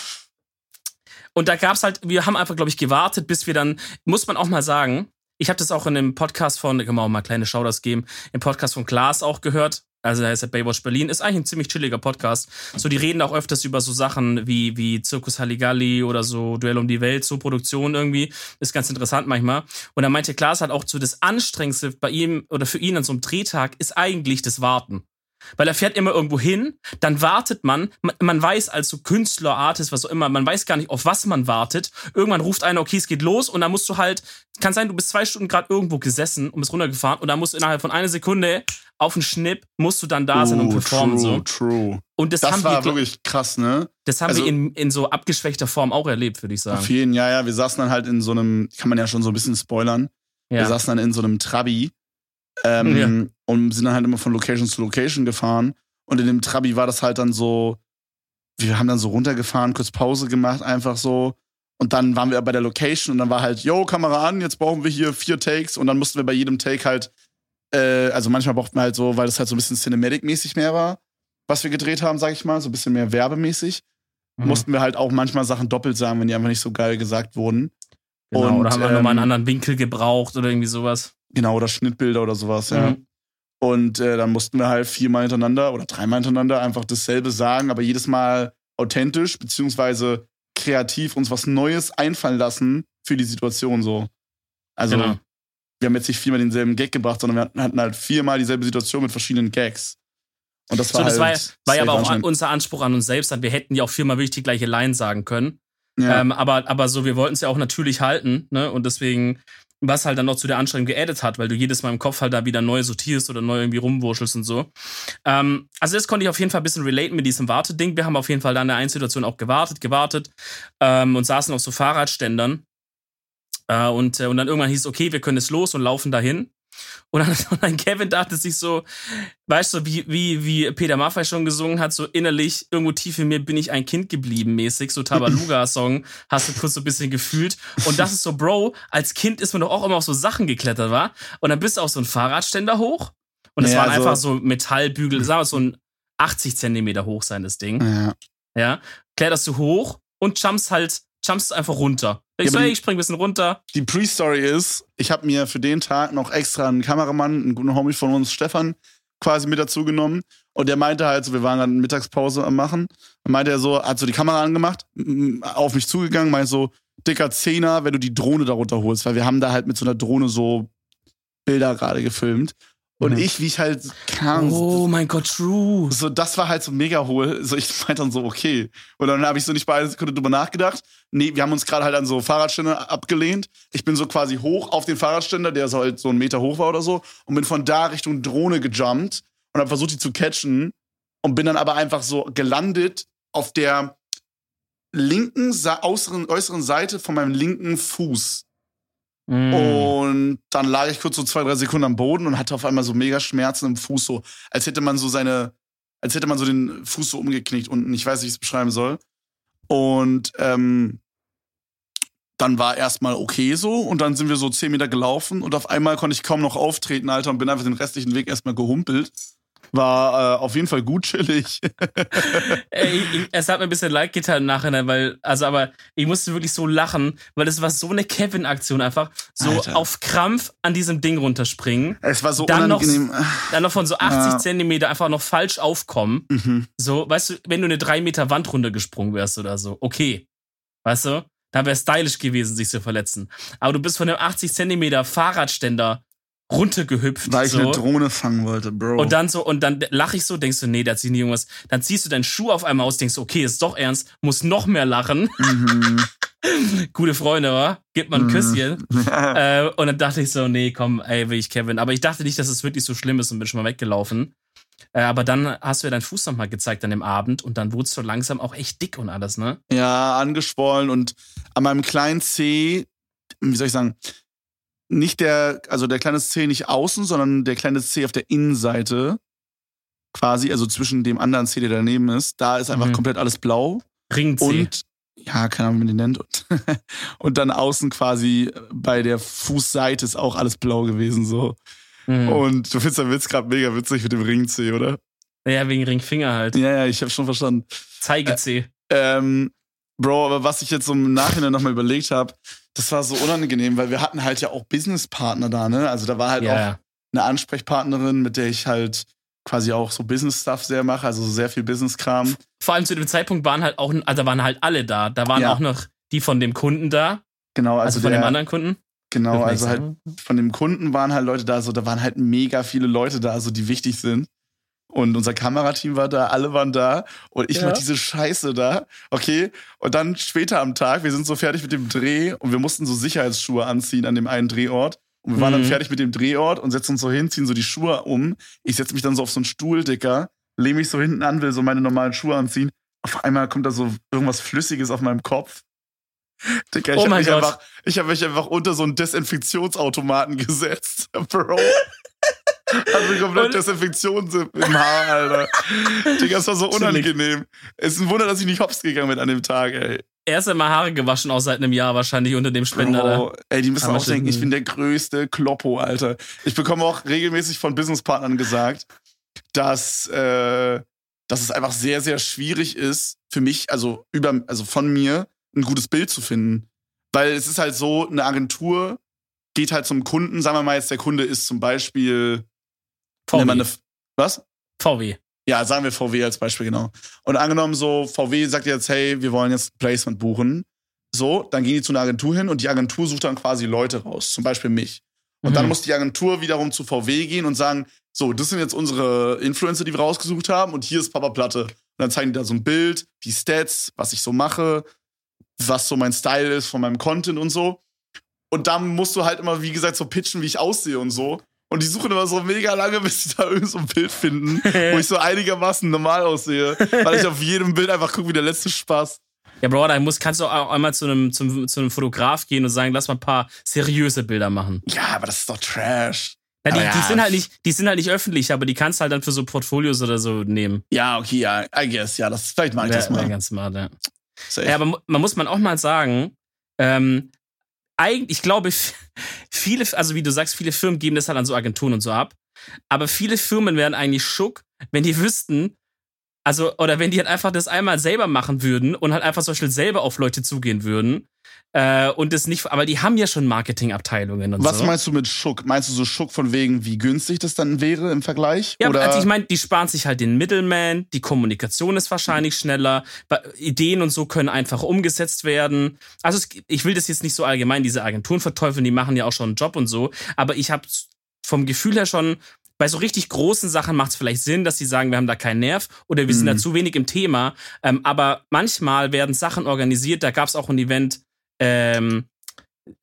und da gab's halt, wir haben einfach, glaube ich, gewartet, bis wir dann, muss man auch mal sagen, ich habe das auch in dem Podcast von, kann man auch mal kleine Shoutouts geben, im Podcast von Klaas auch gehört. Also der heißt ja Baywatch Berlin, ist eigentlich ein ziemlich chilliger Podcast. So, die reden auch öfters über so Sachen wie, wie Zirkus Halligalli oder so Duell um die Welt, so Produktion irgendwie. Ist ganz interessant manchmal. Und da meinte Klaas halt auch so, das Anstrengendste bei ihm oder für ihn an so einem Drehtag ist eigentlich das Warten. Weil er fährt immer irgendwo hin, dann wartet man, man, man weiß als so Künstler, Artist, was auch immer, man weiß gar nicht, auf was man wartet. Irgendwann ruft einer, okay, es geht los und dann musst du halt, kann sein, du bist zwei Stunden gerade irgendwo gesessen und bist runtergefahren und dann musst du innerhalb von einer Sekunde auf den Schnipp, musst du dann da sein und oh, performen. true, So. true. Und das, Das haben, war wir, wirklich krass, ne? das haben also- wir in, in so abgeschwächter Form auch erlebt, würde ich sagen. Auf jeden, ja, ja, wir saßen dann halt in so einem, kann man ja schon so ein bisschen spoilern, wir Ja. saßen dann in so einem Trabi ähm, Ja. und sind dann halt immer von Location zu Location gefahren. Und in dem Trabi war das halt dann so, wir haben dann so runtergefahren, kurz Pause gemacht, einfach so. Und dann waren wir bei der Location und dann war halt, yo, Kamera an, jetzt brauchen wir hier vier Takes. Und dann mussten wir bei jedem Take halt, äh, also manchmal brauchten wir halt so, weil das halt so ein bisschen Cinematic-mäßig mehr war, was wir gedreht haben, sag ich mal, so ein bisschen mehr werbemäßig, Mhm. mussten wir halt auch manchmal Sachen doppelt sagen, wenn die einfach nicht so geil gesagt wurden. genau, und, oder haben wir nochmal einen ähm, anderen Winkel gebraucht oder irgendwie sowas. Genau, oder Schnittbilder oder sowas, ja. Mhm. Und äh, dann mussten wir halt viermal hintereinander oder dreimal hintereinander einfach dasselbe sagen, aber jedes Mal authentisch, beziehungsweise kreativ uns was Neues einfallen lassen für die Situation so. Also, Genau. wir haben jetzt nicht viermal denselben Gag gebracht, sondern wir hatten- halt viermal dieselbe Situation mit verschiedenen Gags. Und das war So, das halt. war, war ja aber auch unser Anspruch an uns selbst. Wir hätten ja auch viermal wirklich die gleiche Line sagen können. ja. Ähm, aber, aber so, wir wollten es ja auch natürlich halten, ne? Und deswegen, was halt dann noch zu der Anstrengung geaddet hat, weil du jedes Mal im Kopf halt da wieder neu sortierst oder neu irgendwie rumwurschelst und so. Ähm, also das konnte ich auf jeden Fall ein bisschen relaten mit diesem Warteding. Wir haben auf jeden Fall dann in der einen Situation auch gewartet, gewartet ähm, und saßen auf so Fahrradständern. Äh, und, äh, und dann irgendwann hieß, okay, wir können jetzt los und laufen dahin. Und dann, und dann Kevin dachte sich so, weißt du, wie, wie, wie Peter Maffay schon gesungen hat, so innerlich, irgendwo tief in mir bin ich ein Kind geblieben, mäßig, so Tabaluga-Song, hast du kurz so ein bisschen gefühlt. Und das ist so, Bro, als Kind ist man doch auch immer auf so Sachen geklettert, war? Und dann bist du auf so einen Fahrradständer hoch. Und es Ja, waren also- einfach so Metallbügel, sagen wir so ein 80 Zentimeter hoch sein, das Ding. Ja. Ja. Kletterst du hoch und jumpst halt, jumpst einfach runter. Ich Ja, so, hey, ich spring ein bisschen runter. Die Pre-Story ist, ich habe mir für den Tag noch extra einen Kameramann, einen guten Homie von uns, Stefan, quasi mit dazu genommen. Und der meinte halt so, wir waren gerade eine Mittagspause am Machen. Dann meinte er so, hat so die Kamera angemacht, auf mich zugegangen, meinte so, dicker Zehner, wenn du die Drohne darunter holst, weil wir haben da halt mit so einer Drohne so Bilder gerade gefilmt. Und Mhm. ich, wie ich halt kam, Oh mein Gott, true. so, das war halt so mega hohl. So, ich meinte dann so, okay. Und dann habe ich so nicht bei einer Sekunde drüber nachgedacht. Nee, wir haben uns gerade halt an so Fahrradständer abgelehnt. Ich bin so quasi hoch auf den Fahrradständer, der so halt so einen Meter hoch war oder so, und bin von da Richtung Drohne gejumpt und habe versucht, die zu catchen. Und bin dann aber einfach so gelandet auf der linken, äußeren, äußeren Seite von meinem linken Fuß. Mm. Und dann lag ich kurz so zwei, drei Sekunden am Boden und hatte auf einmal so mega Schmerzen im Fuß, so als hätte man so seine, als hätte man so den Fuß so umgeknickt unten. Ich weiß nicht, wie ich es beschreiben soll. Und ähm, dann war erstmal okay so und dann sind wir so zehn Meter gelaufen und auf einmal konnte ich kaum noch auftreten, Alter, und bin einfach den restlichen Weg erstmal gehumpelt. War äh, auf jeden Fall gut chillig. Ey, ich, es hat mir ein bisschen leid getan im Nachhinein, weil, also, aber ich musste wirklich so lachen, weil es war so eine Kevin-Aktion einfach. So Alter. auf Krampf an diesem Ding runterspringen. es war so Dann noch- unangenehm. Dann noch von so 80 Ja. Zentimeter einfach noch falsch aufkommen. Mhm. So, weißt du, wenn du eine 3 Meter Wand runtergesprungen wärst oder so, okay. Weißt du? Da wäre stylisch gewesen, sich zu verletzen. Aber du bist von einem 80 Zentimeter Fahrradständer runtergehüpft. Weil ich so. eine Drohne fangen wollte, Bro. Und dann so, und dann lach ich so, denkst du, nee, da sich nie irgendwas. Dann ziehst du deinen Schuh auf einmal aus, denkst du, okay, ist doch ernst, muss noch mehr lachen. mhm. Gute Freunde, wa? Gib mal ein Mhm. Küsschen. äh, und dann dachte ich so, nee, komm, ey, will ich Kevin. Aber ich dachte nicht, dass es wirklich so schlimm ist und bin schon mal weggelaufen. Äh, aber dann hast du ja deinen Fuß nochmal gezeigt an dem Abend und dann wurdest du langsam auch echt dick und alles, ne? Ja, angeschwollen und an meinem kleinen C, wie soll ich sagen, nicht der, also der kleine C nicht außen, sondern der kleine C auf der Innenseite, quasi, also zwischen dem anderen C, der daneben ist, da ist einfach Mhm. komplett alles blau Ring C. und ja, keine Ahnung, wie man den nennt. Und, und dann außen quasi bei der Fußseite ist auch alles blau gewesen, so. Mhm. Und du findest den Witz gerade mega witzig mit dem Ring C, oder? Ja, wegen Ringfinger halt. Ja, ja, ich habe schon verstanden. Zeige C. Ähm, Bro, aber was ich jetzt so im Nachhinein nochmal überlegt habe, das war so unangenehm, weil wir hatten halt ja auch Businesspartner da, ne? Also da war halt auch ja. eine Ansprechpartnerin, mit der ich halt quasi auch so Business-Stuff sehr mache, also sehr viel Business-Kram. Vor allem zu dem Zeitpunkt waren halt auch, also da waren halt alle da. Da waren Ja. auch noch die von dem Kunden da, Genau, also, also, von der, dem anderen Kunden. genau, also halt von dem Kunden waren halt Leute da, so da waren halt mega viele Leute da, so die wichtig sind. Und unser Kamerateam war da, alle waren da und ich Ja. mach diese Scheiße da, okay? Und dann später am Tag, wir sind so fertig mit dem Dreh und wir mussten so Sicherheitsschuhe anziehen an dem einen Drehort. Und wir waren dann Mhm. fertig mit dem Drehort und setzen uns so hin, ziehen so die Schuhe um. Ich setze mich dann so auf so einen Stuhl, Dicker, lehne mich so hinten an, will so meine normalen Schuhe anziehen. Auf einmal kommt da so irgendwas Flüssiges auf meinem Kopf. Dicker, ich Oh habe mich, Gott. einfach, ich hab mich einfach unter so einen Desinfektionsautomaten gesetzt, Bro. Also komplett Und- Desinfektion im Haar, Alter. Digga, das war so unangenehm. Es ist ein Wunder, dass ich nicht hops gegangen bin an dem Tag, ey. Erst einmal Haare gewaschen, auch seit einem Jahr wahrscheinlich unter dem Spender da. Bro, ey, die müssen Aber auch denken, ich stimmt. bin der größte Kloppo, Alter. Ich bekomme auch regelmäßig von Businesspartnern gesagt, dass, äh, dass es einfach sehr, sehr schwierig ist, für mich, also über, also von mir, ein gutes Bild zu finden. Weil es ist halt so, eine Agentur geht halt zum Kunden, sagen wir mal jetzt, der Kunde ist zum Beispiel, wir eine, VW. was? VW. Ja, sagen wir VW als Beispiel, genau. Und angenommen so, VW sagt jetzt, hey, wir wollen jetzt ein Placement buchen. So, dann gehen die zu einer Agentur hin und die Agentur sucht dann quasi Leute raus, zum Beispiel mich. Und dann Mhm. muss die Agentur wiederum zu VW gehen und sagen, so, das sind jetzt unsere Influencer, die wir rausgesucht haben und hier ist Papa Platte. Und dann zeigen die da so ein Bild, die Stats, was ich so mache, was so mein Style ist von meinem Content und so. Und dann musst du halt immer, wie gesagt, so pitchen, wie ich aussehe und so. Und die suchen immer so mega lange, bis sie da irgend so ein Bild finden, wo ich so einigermaßen normal aussehe. Weil ich auf jedem Bild einfach gucke, wie der letzte Spaß. Ja, Bro, da muss, kannst du auch einmal zu einem, zum, zu einem Fotograf gehen und sagen, lass mal ein paar seriöse Bilder machen. Ja, aber das ist doch Trash. Ja, die, Aber die ja. sind halt nicht, die sind halt nicht öffentlich, aber die kannst du halt dann für so Portfolios oder so nehmen. Ja, okay, ja, I guess, ja, das, vielleicht mache ich das wär mal. ganz smart, ja. Safe. Ja, aber man muss man auch mal sagen, ähm, eigentlich, ich glaube, viele, also wie du sagst, viele Firmen geben das halt an so Agenturen und so ab. Aber viele Firmen wären eigentlich schock, wenn die wüssten, Also, oder wenn die halt einfach das einmal selber machen würden und halt einfach zum Beispiel selber auf Leute zugehen würden. Äh, und das nicht, aber die haben ja schon Marketingabteilungen und Was so. meinst du mit Schuck? Meinst du so Schuck von wegen, wie günstig das dann wäre im Vergleich? Ja, Oder also ich meine, die sparen sich halt den Middleman, die Kommunikation ist wahrscheinlich schneller, Ideen und so können einfach umgesetzt werden. Also es, ich will das jetzt nicht so allgemein diese Agenturen verteufeln, die machen ja auch schon einen Job und so, aber ich habe vom Gefühl her schon bei so richtig großen Sachen macht es vielleicht Sinn, dass sie sagen, wir haben da keinen Nerv oder wir sind da Mhm. zu wenig im Thema. Ähm, aber manchmal werden Sachen organisiert. Da gab es auch ein Event, ähm,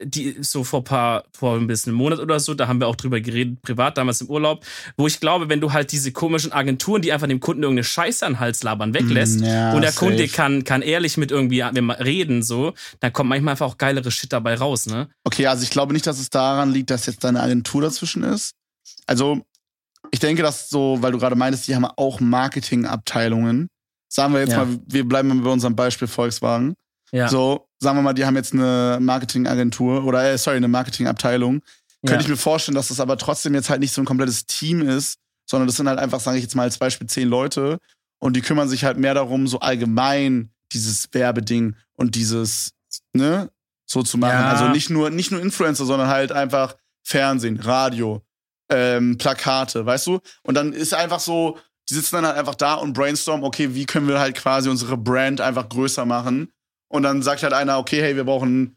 die so vor paar, vor ein bisschen einem Monat oder so, da haben wir auch drüber geredet, privat, damals im Urlaub, wo ich glaube, wenn du halt diese komischen Agenturen, die einfach dem Kunden irgendeine Scheiße an den Hals labern, weglässt Mm, ja, und der safe. Kunde kann, kann ehrlich mit irgendwie man reden, so, dann kommt manchmal einfach auch geilere Shit dabei raus, ne? Okay, also ich glaube nicht, dass es daran liegt, dass jetzt da eine Agentur dazwischen ist. Also, ich denke, dass so, weil du gerade meintest, die haben auch Marketingabteilungen. Sagen wir jetzt Ja. mal, wir bleiben bei unserem Beispiel Volkswagen. Ja. So, sagen wir mal, die haben jetzt eine Marketingagentur oder, äh, sorry, eine Marketingabteilung. Könnte ja. ich mir vorstellen, dass das aber trotzdem jetzt halt nicht so ein komplettes Team ist, sondern das sind halt einfach, sage ich jetzt mal als Beispiel, zehn Leute und die kümmern sich halt mehr darum, so allgemein dieses Werbeding und dieses, ne, so zu machen. Ja. Also nicht nur, nicht nur Influencer, sondern halt einfach Fernsehen, Radio, ähm, Plakate, weißt du? Und dann ist einfach so, die sitzen dann halt einfach da und brainstormen, okay, wie können wir halt quasi unsere Brand einfach größer machen? Und dann sagt halt einer, okay, hey, wir brauchen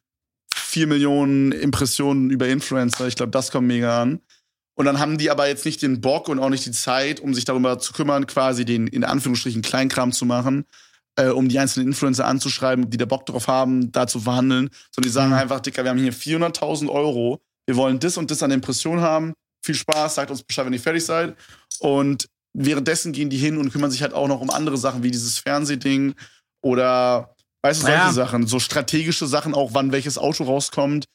vier Millionen Impressionen über Influencer. Ich glaube, das kommt mega an. Und dann haben die aber jetzt nicht den Bock und auch nicht die Zeit, um sich darüber zu kümmern, quasi den in Anführungsstrichen Kleinkram zu machen, äh, um die einzelnen Influencer anzuschreiben, die da Bock drauf haben, da zu verhandeln. Sondern die sagen Mhm. einfach, Dicker, wir haben hier 400.000 Euro, wir wollen das und das an Impressionen haben. Viel Spaß, sagt uns Bescheid, wenn ihr fertig seid. Und währenddessen gehen die hin und kümmern sich halt auch noch um andere Sachen, wie dieses Fernsehding oder, weißt du, solche Ja. Sachen. So strategische Sachen, auch wann welches Auto rauskommt.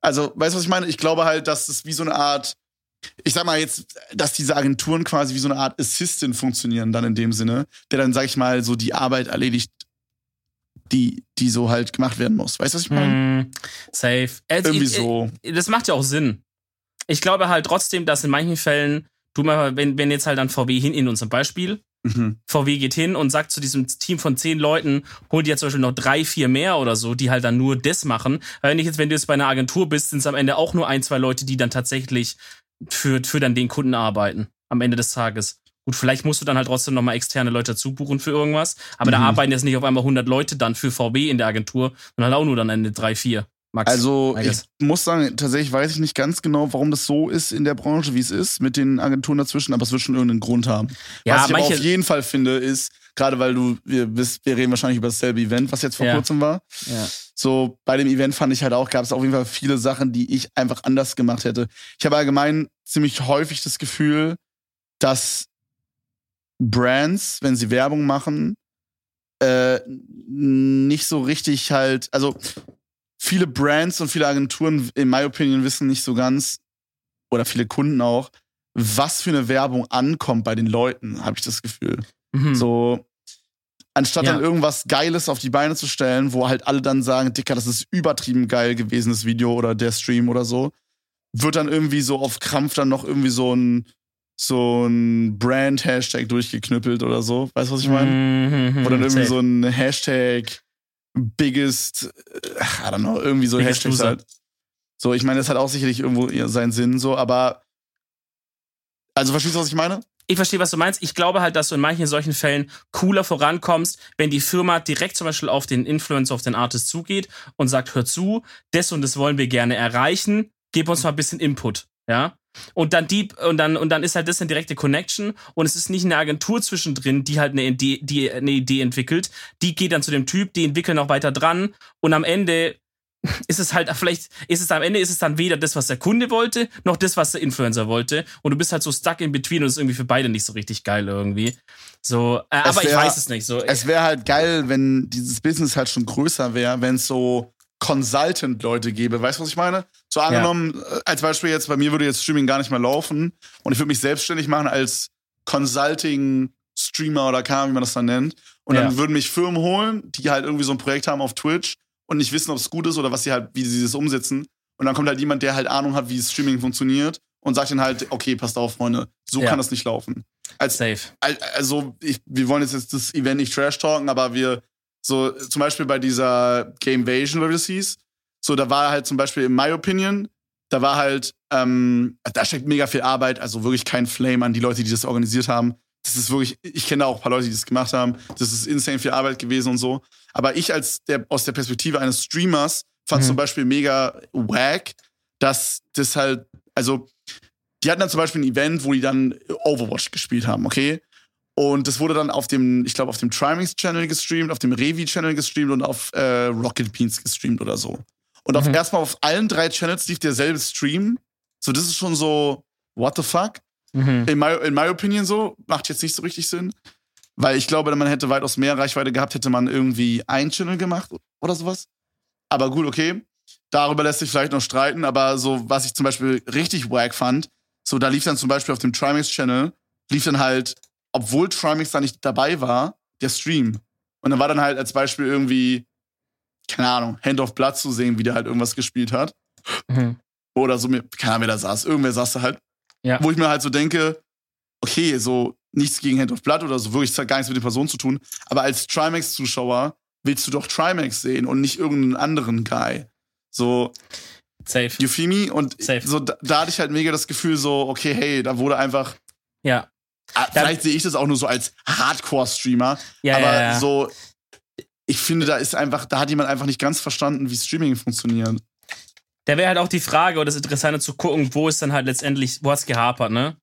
Also, weißt du, was ich meine? Ich glaube halt, dass es wie so eine Art, ich sag mal jetzt, dass diese Agenturen quasi wie so eine Art Assistant funktionieren, dann in dem Sinne, der dann, sag ich mal, so die Arbeit erledigt, die, die so halt gemacht werden muss. Weißt du, was ich meine? Hm, safe. Also, Irgendwie ich- so. das macht ja auch Sinn. Ich glaube halt trotzdem, dass in manchen Fällen, du mal, wenn, wenn jetzt halt dann VW hin, in unserem Beispiel, Mhm. VW geht hin und sagt zu diesem Team von zehn Leuten, hol dir zum Beispiel noch drei, vier mehr oder so, die halt dann nur das machen. Weil wenn ich jetzt, wenn du jetzt bei einer Agentur bist, sind es am Ende auch nur ein, zwei Leute, die dann tatsächlich für, für dann den Kunden arbeiten. Am Ende des Tages. Gut, vielleicht musst du dann halt trotzdem nochmal externe Leute dazu buchen für irgendwas. Aber da Mhm. arbeiten jetzt nicht auf einmal 100 Leute dann für VW in der Agentur, sondern halt auch nur dann Ende drei, vier. Max. Also ich muss sagen, tatsächlich weiß ich nicht ganz genau, warum das so ist in der Branche, wie es ist, mit den Agenturen dazwischen, aber es wird schon irgendeinen Grund haben. Ja, was ich aber manche- auf jeden Fall finde, ist, gerade weil du, wir, wisst, wir reden wahrscheinlich über dasselbe Event, was jetzt vor Ja. kurzem war. ja. So, bei dem Event fand ich halt auch, gab es auf jeden Fall viele Sachen, die ich einfach anders gemacht hätte. Ich habe allgemein ziemlich häufig das Gefühl, dass Brands, wenn sie Werbung machen, äh, nicht so richtig halt, also viele Brands und viele Agenturen, in my opinion, wissen nicht so ganz, oder viele Kunden auch, was für eine Werbung ankommt bei den Leuten, habe ich das Gefühl. Mhm. So, anstatt Ja. dann irgendwas Geiles auf die Beine zu stellen, wo halt alle dann sagen, Dicker, das ist übertrieben geil gewesen, das Video oder der Stream oder so, wird dann irgendwie so auf Krampf dann noch irgendwie so ein, so ein Brand-Hashtag durchgeknüppelt oder so. Weißt du, was ich meine? Mhm, Oder dann irgendwie safe. so ein Hashtag biggest, äh, I don't know, irgendwie so Biggest Hashtags halt. So, ich meine, das hat auch sicherlich irgendwo seinen Sinn, so, aber also verstehst du, was ich meine? ich verstehe, was du meinst. Ich glaube halt, dass du in manchen solchen Fällen cooler vorankommst, wenn die Firma direkt zum Beispiel auf den Influencer, auf den Artist zugeht und sagt, hör zu, das und das wollen wir gerne erreichen, gib uns mal ein bisschen Input, ja? Und dann die, und dann, und dann ist halt das eine direkte Connection und es ist nicht eine Agentur zwischendrin, die halt eine Idee, die eine Idee entwickelt. Die geht dann zu dem Typ, die entwickeln auch weiter dran und am Ende ist es halt, vielleicht ist es am Ende ist es dann weder das, was der Kunde wollte, noch das, was der Influencer wollte. Und du bist halt so stuck in between und es ist irgendwie für beide nicht so richtig geil irgendwie. So, äh, aber ich wär- weiß es nicht. So, Es wäre halt geil, wenn dieses Business halt schon größer wäre, wenn es so Consultant-Leute gäbe. Weißt du, was ich meine? So angenommen, äh, als Beispiel jetzt, bei mir würde jetzt Streaming gar nicht mehr laufen und ich würde mich selbstständig machen als Consulting-Streamer oder Ahnung, wie man das dann nennt. Und dann Ja. würden mich Firmen holen, die halt irgendwie so ein Projekt haben auf Twitch und nicht wissen, ob es gut ist oder was sie halt, wie sie das umsetzen. Und dann kommt halt jemand, der halt Ahnung hat, wie Streaming funktioniert und sagt dann halt, okay, passt auf, Freunde, so Ja. kann das nicht laufen. Als, Safe. Al- also ich, wir wollen jetzt, jetzt das Event nicht trash talken, aber wir so zum Beispiel bei dieser Gamevasion oder wie das hieß, so da war halt zum Beispiel in my opinion, da war halt, ähm, da steckt mega viel Arbeit, also wirklich kein Flame an die Leute, die das organisiert haben. Das ist wirklich, ich kenne da auch ein paar Leute, die das gemacht haben. Das ist insane viel Arbeit gewesen und so. Aber ich als der aus der Perspektive eines Streamers fand Mhm. zum Beispiel mega wack, dass das halt, also die hatten dann zum Beispiel ein Event, wo die dann Overwatch gespielt haben, okay? Und das wurde dann auf dem, ich glaube, auf dem Trimix Channel gestreamt, auf dem Revi Channel gestreamt und auf äh, Rocket Beans gestreamt oder so. Und auf Mhm. erstmal auf allen drei Channels lief derselbe Stream. So, das ist schon so, what the fuck? Mhm. In my, in my opinion so, macht jetzt nicht so richtig Sinn. Weil ich glaube, man hätte weitaus mehr Reichweite gehabt, hätte man irgendwie ein Channel gemacht oder sowas. Aber gut, okay. Darüber lässt sich vielleicht noch streiten, aber so, was ich zum Beispiel richtig wack fand, so, da lief dann zum Beispiel auf dem Trimix-Channel, lief dann halt, obwohl Trimix da nicht dabei war, der Stream. Und dann war dann halt als Beispiel irgendwie, keine Ahnung, Hand of Blood zu sehen, wie der halt irgendwas gespielt hat. Mhm. Oder so, mir- keine Ahnung, wer da saß. Irgendwer saß da halt. Ja. Wo ich mir halt so denke, okay, so nichts gegen Hand of Blood oder so, wirklich gar nichts mit der Person zu tun. Aber als Trimax-Zuschauer willst du doch Trimax sehen und nicht irgendeinen anderen Guy. So, Safe. you feel me? Und Safe. so, da, da hatte ich halt mega das Gefühl, so, okay, hey, da wurde einfach. Ja. Ah, Vielleicht sehe ich das auch nur so als Hardcore-Streamer, Ja, aber ja, ja. so, ich finde, da ist einfach, da hat jemand einfach nicht ganz verstanden, wie Streaming funktioniert. Da wäre halt auch die Frage oder das Interessante zu gucken, wo ist dann halt letztendlich, wo hat's gehapert, ne?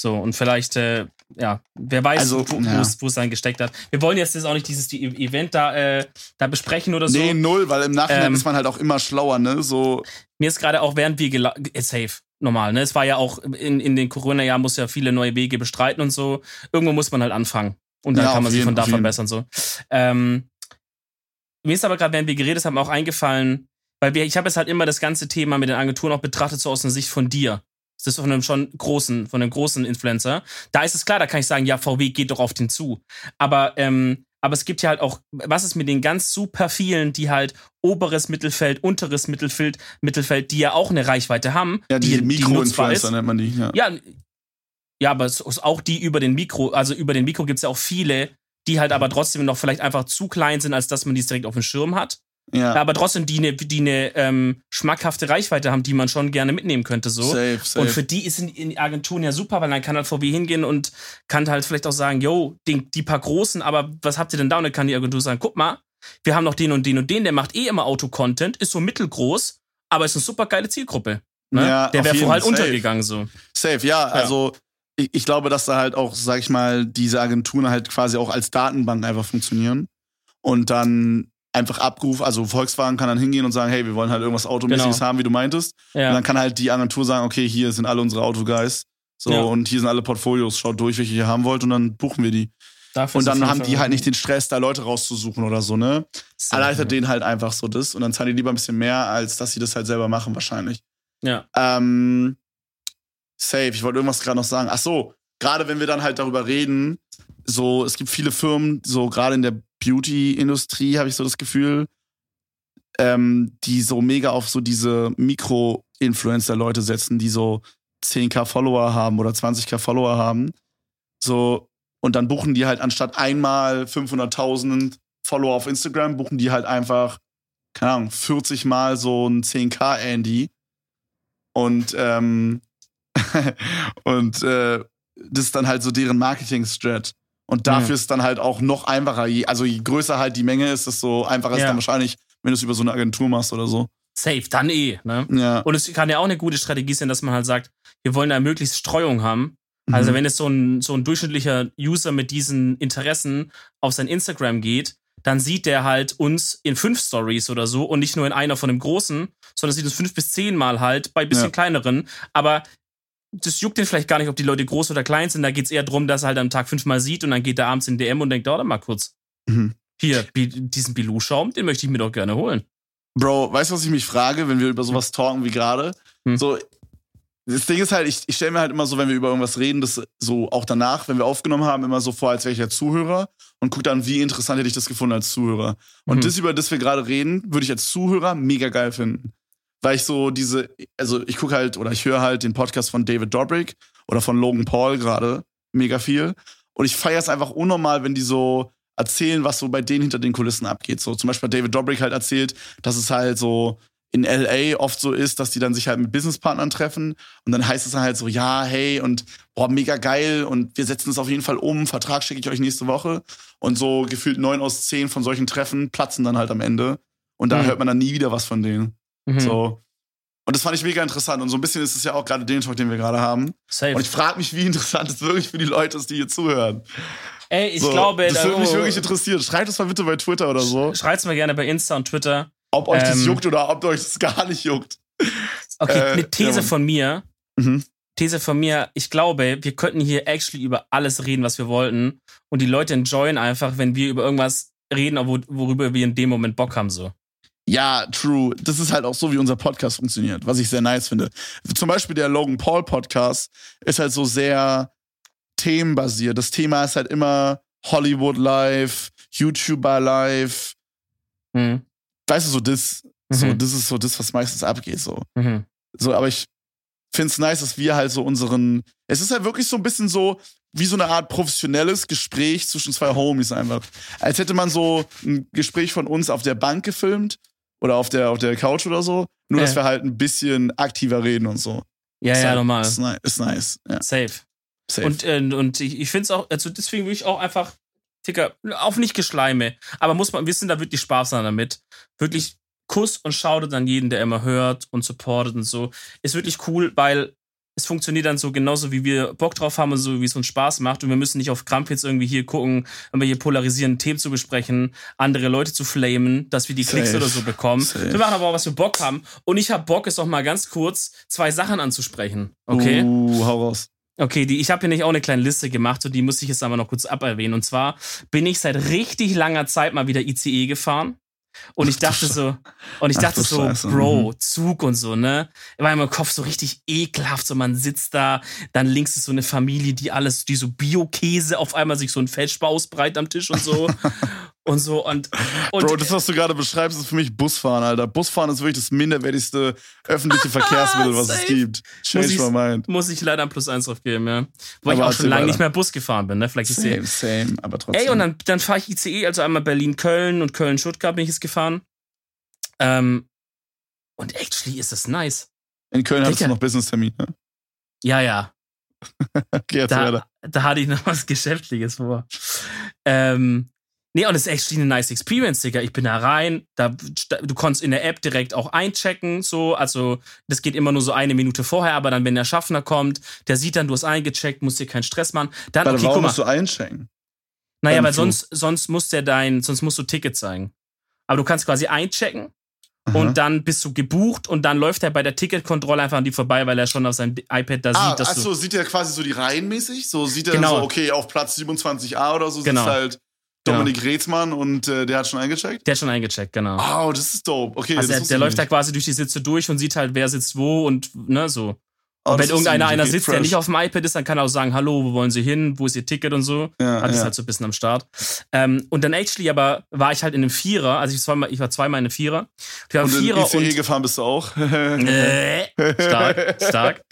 So, und vielleicht, äh, ja, wer weiß, Also, wo, es dann gesteckt hat. Wir wollen jetzt, jetzt auch nicht dieses die Event da, äh, da besprechen oder so. Nee, null, weil im Nachhinein Ähm, ist man halt auch immer schlauer, ne? So, Mir ist gerade auch, während wir äh, safe, normal, ne? Es war ja auch, in, in den Corona-Jahren muss ja viele neue Wege bestreiten und so. Irgendwo muss man halt anfangen. Und dann Ja, kann man sich jeden, von da verbessern, so. Ähm, mir ist aber gerade, während wir geredet haben, auch eingefallen, weil wir, ich habe jetzt halt immer das ganze Thema mit den Agenturen auch betrachtet, so aus der Sicht von dir. Das ist von einem schon großen, von einem großen Influencer. Da ist es klar, da kann ich sagen, ja, VW geht doch auf den zu. Aber, ähm, aber es gibt ja halt auch, was ist mit den ganz super vielen, die halt oberes Mittelfeld, unteres Mittelfeld, Mittelfeld, die ja auch eine Reichweite haben, ja, die, die. Mikro-Influencer nennt man die, ja. Ja, ja, aber es ist auch die über den Mikro, also über den Mikro gibt's ja auch viele, die halt aber trotzdem noch vielleicht einfach zu klein sind, als dass man die direkt auf dem Schirm hat. Ja, Aber trotzdem die eine die eine, ähm, schmackhafte Reichweite haben, die man schon gerne mitnehmen könnte. So. safe, safe. Und für die ist in, in Agenturen ja super, weil dann kann halt VW hingehen und kann halt vielleicht auch sagen, yo, die, die paar Großen, aber was habt ihr denn da? Und dann kann die Agentur sagen, guck mal, wir haben noch den und den und den, der macht eh immer Auto-Content, ist so mittelgroß, aber ist eine super geile Zielgruppe. Ne? Ja, der wäre vorher halt Fall. untergegangen so. Safe, ja, also ich, ich glaube, dass da halt auch, sag ich mal, diese Agenturen halt quasi auch als Datenbank einfach funktionieren und dann einfach Abruf, also Volkswagen kann dann hingehen und sagen, hey, wir wollen halt irgendwas Automäßiges Genau. haben, wie du meintest. Und Ja. dann kann halt die Agentur sagen, okay, hier sind alle unsere Autoguys. So, Ja. und hier sind alle Portfolios, schaut durch, welche ihr haben wollt, und dann buchen wir die. Dafür Und dann haben die halt nicht den Stress, da Leute rauszusuchen oder so, ne? Safe, Erleichtert denen halt einfach so das und dann zahlen die lieber ein bisschen mehr, als dass sie das halt selber machen, wahrscheinlich. Ja. Ähm, safe, ich wollte irgendwas gerade noch sagen. Ach so, gerade wenn wir dann halt darüber reden, so, es gibt viele Firmen, so gerade in der Beauty-Industrie, habe ich so das Gefühl, ähm, die so mega auf so diese Mikro-Influencer-Leute setzen, die so 10k Follower haben oder 20k Follower haben. So, und dann buchen die halt anstatt einmal 500.000 Follower auf Instagram, buchen die halt einfach, keine Ahnung, 40 mal so ein 10k Andy. Und, ähm, und äh, das ist dann halt so deren Marketing-Strat. Und dafür Mhm. ist es dann halt auch noch einfacher. Je, also je größer halt die Menge ist, desto einfacher ist Ja. dann wahrscheinlich, wenn du es über so eine Agentur machst oder so. Safe, dann eh. Ne? Ja. Und es kann ja auch eine gute Strategie sein, dass man halt sagt, wir wollen da möglichst Streuung haben. Also Mhm. wenn es so ein, so ein durchschnittlicher User mit diesen Interessen auf sein Instagram geht, dann sieht der halt uns in fünf Stories oder so und nicht nur in einer von dem großen, sondern sieht uns fünf bis zehn Mal halt bei bisschen Ja. kleineren. Aber das juckt den vielleicht gar nicht, ob die Leute groß oder klein sind. Da geht's eher drum, dass er halt am Tag fünfmal sieht und dann geht er abends in DM und denkt, warte mal kurz. Mhm. Hier, diesen Bilou-Schaum, den möchte ich mir doch gerne holen. Bro, weißt du, was ich mich frage, wenn wir über sowas talken wie gerade? Hm. So, das Ding ist halt, ich, ich stelle mir halt immer so, wenn wir über irgendwas reden, das so auch danach, wenn wir aufgenommen haben, immer so vor, als wäre ich ja Zuhörer und guck dann, wie interessant hätte ich das gefunden als Zuhörer. Und Mhm. das, über das wir gerade reden, würde ich als Zuhörer mega geil finden. Weil ich so diese, also ich gucke halt oder ich höre halt den Podcast von David Dobrik oder von Logan Paul gerade mega viel. Und ich feiere es einfach unnormal, wenn die so erzählen, was so bei denen hinter den Kulissen abgeht. So zum Beispiel David Dobrik halt erzählt, dass es halt so in LA oft so ist, dass die dann sich halt mit Businesspartnern treffen und dann heißt es dann halt so, ja, hey und boah, mega geil und wir setzen es auf jeden Fall um, Vertrag schicke ich euch nächste Woche und so gefühlt neun aus zehn von solchen Treffen platzen dann halt am Ende und da Mhm. hört man dann nie wieder was von denen. Mhm. So. Und das fand ich mega interessant und so ein bisschen ist es ja auch gerade den Talk, den wir gerade haben. Safe. Und ich frage mich, wie interessant es wirklich für die Leute ist, die hier zuhören. Ey, ich so, glaube, das würde mich wirklich interessieren. Schreibt es mal bitte bei Twitter oder so, Schreibt's mir gerne bei Insta und Twitter. ob euch das Ähm, juckt oder ob euch das gar nicht juckt. Okay, Äh, eine These ja, von mir. Mhm. These von mir, ich glaube, wir könnten hier actually über alles reden, was wir wollten. Und die Leute enjoyen einfach, wenn wir über irgendwas reden, wo- worüber wir in dem Moment Bock haben. So. Ja, true. Das ist halt auch so, wie unser Podcast funktioniert, was ich sehr nice finde. Zum Beispiel der Logan Paul Podcast ist halt so sehr themenbasiert. Das Thema ist halt immer Hollywood Life, YouTuber Life. Mhm. Weißt du, so das, so, Mhm. das ist so das, was meistens abgeht, so. Mhm. So, aber ich find's nice, dass wir halt so unseren, es ist halt wirklich so ein bisschen so, wie so eine Art professionelles Gespräch zwischen zwei Homies einfach. Als hätte man so ein Gespräch von uns auf der Bank gefilmt oder auf der, auf der Couch oder so, nur dass Ja. wir halt ein bisschen aktiver reden und so. Ja, Ist ja, halt, normal. Ist, ni ist nice. Ja, Safe. safe. Und, äh, und ich, ich finde es auch, also deswegen will ich auch einfach, Ticker, auf nicht Geschleime. Aber muss man wissen, da wirklich Spaß haben damit. Wirklich Kuss und Shoutout an jeden, der immer hört und supportet und so. Ist wirklich cool, weil es funktioniert dann so genauso, wie wir Bock drauf haben und so, wie es uns Spaß macht. Und wir müssen nicht auf Krampf jetzt irgendwie hier gucken, wenn wir hier polarisierende Themen zu besprechen, andere Leute zu flamen, dass wir die Klicks Safe. oder so bekommen. Safe. Wir machen aber auch, was wir Bock haben. Und ich habe Bock, es auch mal ganz kurz zwei Sachen anzusprechen. Okay? Uh, hau raus. Okay, die, ich habe hier nicht auch eine kleine Liste gemacht und die muss ich jetzt aber noch kurz aberwähnen. Und zwar bin ich seit richtig langer Zeit mal wieder ICE gefahren. Und ich dachte so, und ich Ach dachte so, Scheiße, Bro, Zug und so, ne? War in meinem Kopf so richtig ekelhaft, so man sitzt da, dann links ist so eine Familie, die alles, die so Bio-Käse auf einmal sich so ein Feldspar ausbreit am Tisch und so. und so und, und Bro, das, was du gerade beschreibst, ist für mich Busfahren, Alter. Busfahren ist wirklich das minderwertigste öffentliche Verkehrsmittel, was es gibt. Change Muss my ich- mind. muss ich leider ein Plus eins drauf geben, ja. Weil ich auch schon lange nicht mehr Bus gefahren bin, ne? Vielleicht ist Same, same, aber trotzdem. Ey, und dann, dann fahre ich ICE, also einmal Berlin-Köln und Köln-Stuttgart bin ich jetzt gefahren. Ähm, und actually ist das nice. In Köln hattest du noch Business-Termin, ne? Ja, ja. Okay, Da, weiter. da hatte ich noch was Geschäftliches vor. Ähm, nee, und das ist actually eine nice Experience, Digga. Ich bin da rein, da, du konntest in der App direkt auch einchecken, so. Also, das geht immer nur so eine Minute vorher, aber dann, wenn der Schaffner kommt, der sieht dann, du hast eingecheckt, musst dir keinen Stress machen. Dann, Warte, okay, warum musst du einchecken? Naja, weil sonst, sonst muss der dein, sonst musst du Ticket zeigen. Aber du kannst quasi einchecken Aha. und dann bist du gebucht und dann läuft er bei der Ticketkontrolle einfach an die vorbei, weil er schon auf seinem iPad da Ah, sieht, dass achso, sieht er quasi so die Reihen mäßig? So sieht er Genau. so, okay, auf Platz 27a oder so Genau. sitzt halt Dominik Reetzmann und äh, der hat schon eingecheckt? der hat schon eingecheckt, genau. Oh, das ist dope. Okay, also der, der läuft da quasi durch die Sitze durch und sieht halt, wer sitzt wo und ne, so. Oh, und wenn irgendeiner einer sitzt, der fresh. nicht auf dem iPad ist, dann kann er auch sagen, hallo, wo wollen Sie hin, wo ist Ihr Ticket und so. Ja, Hat ja. es halt so ein bisschen am Start. Ähm, und dann actually aber war ich halt in einem Vierer, also ich, zweimal, ich war zweimal in einem Vierer. Ich und Vierer ICE und gefahren bist du auch? Äh, stark, stark.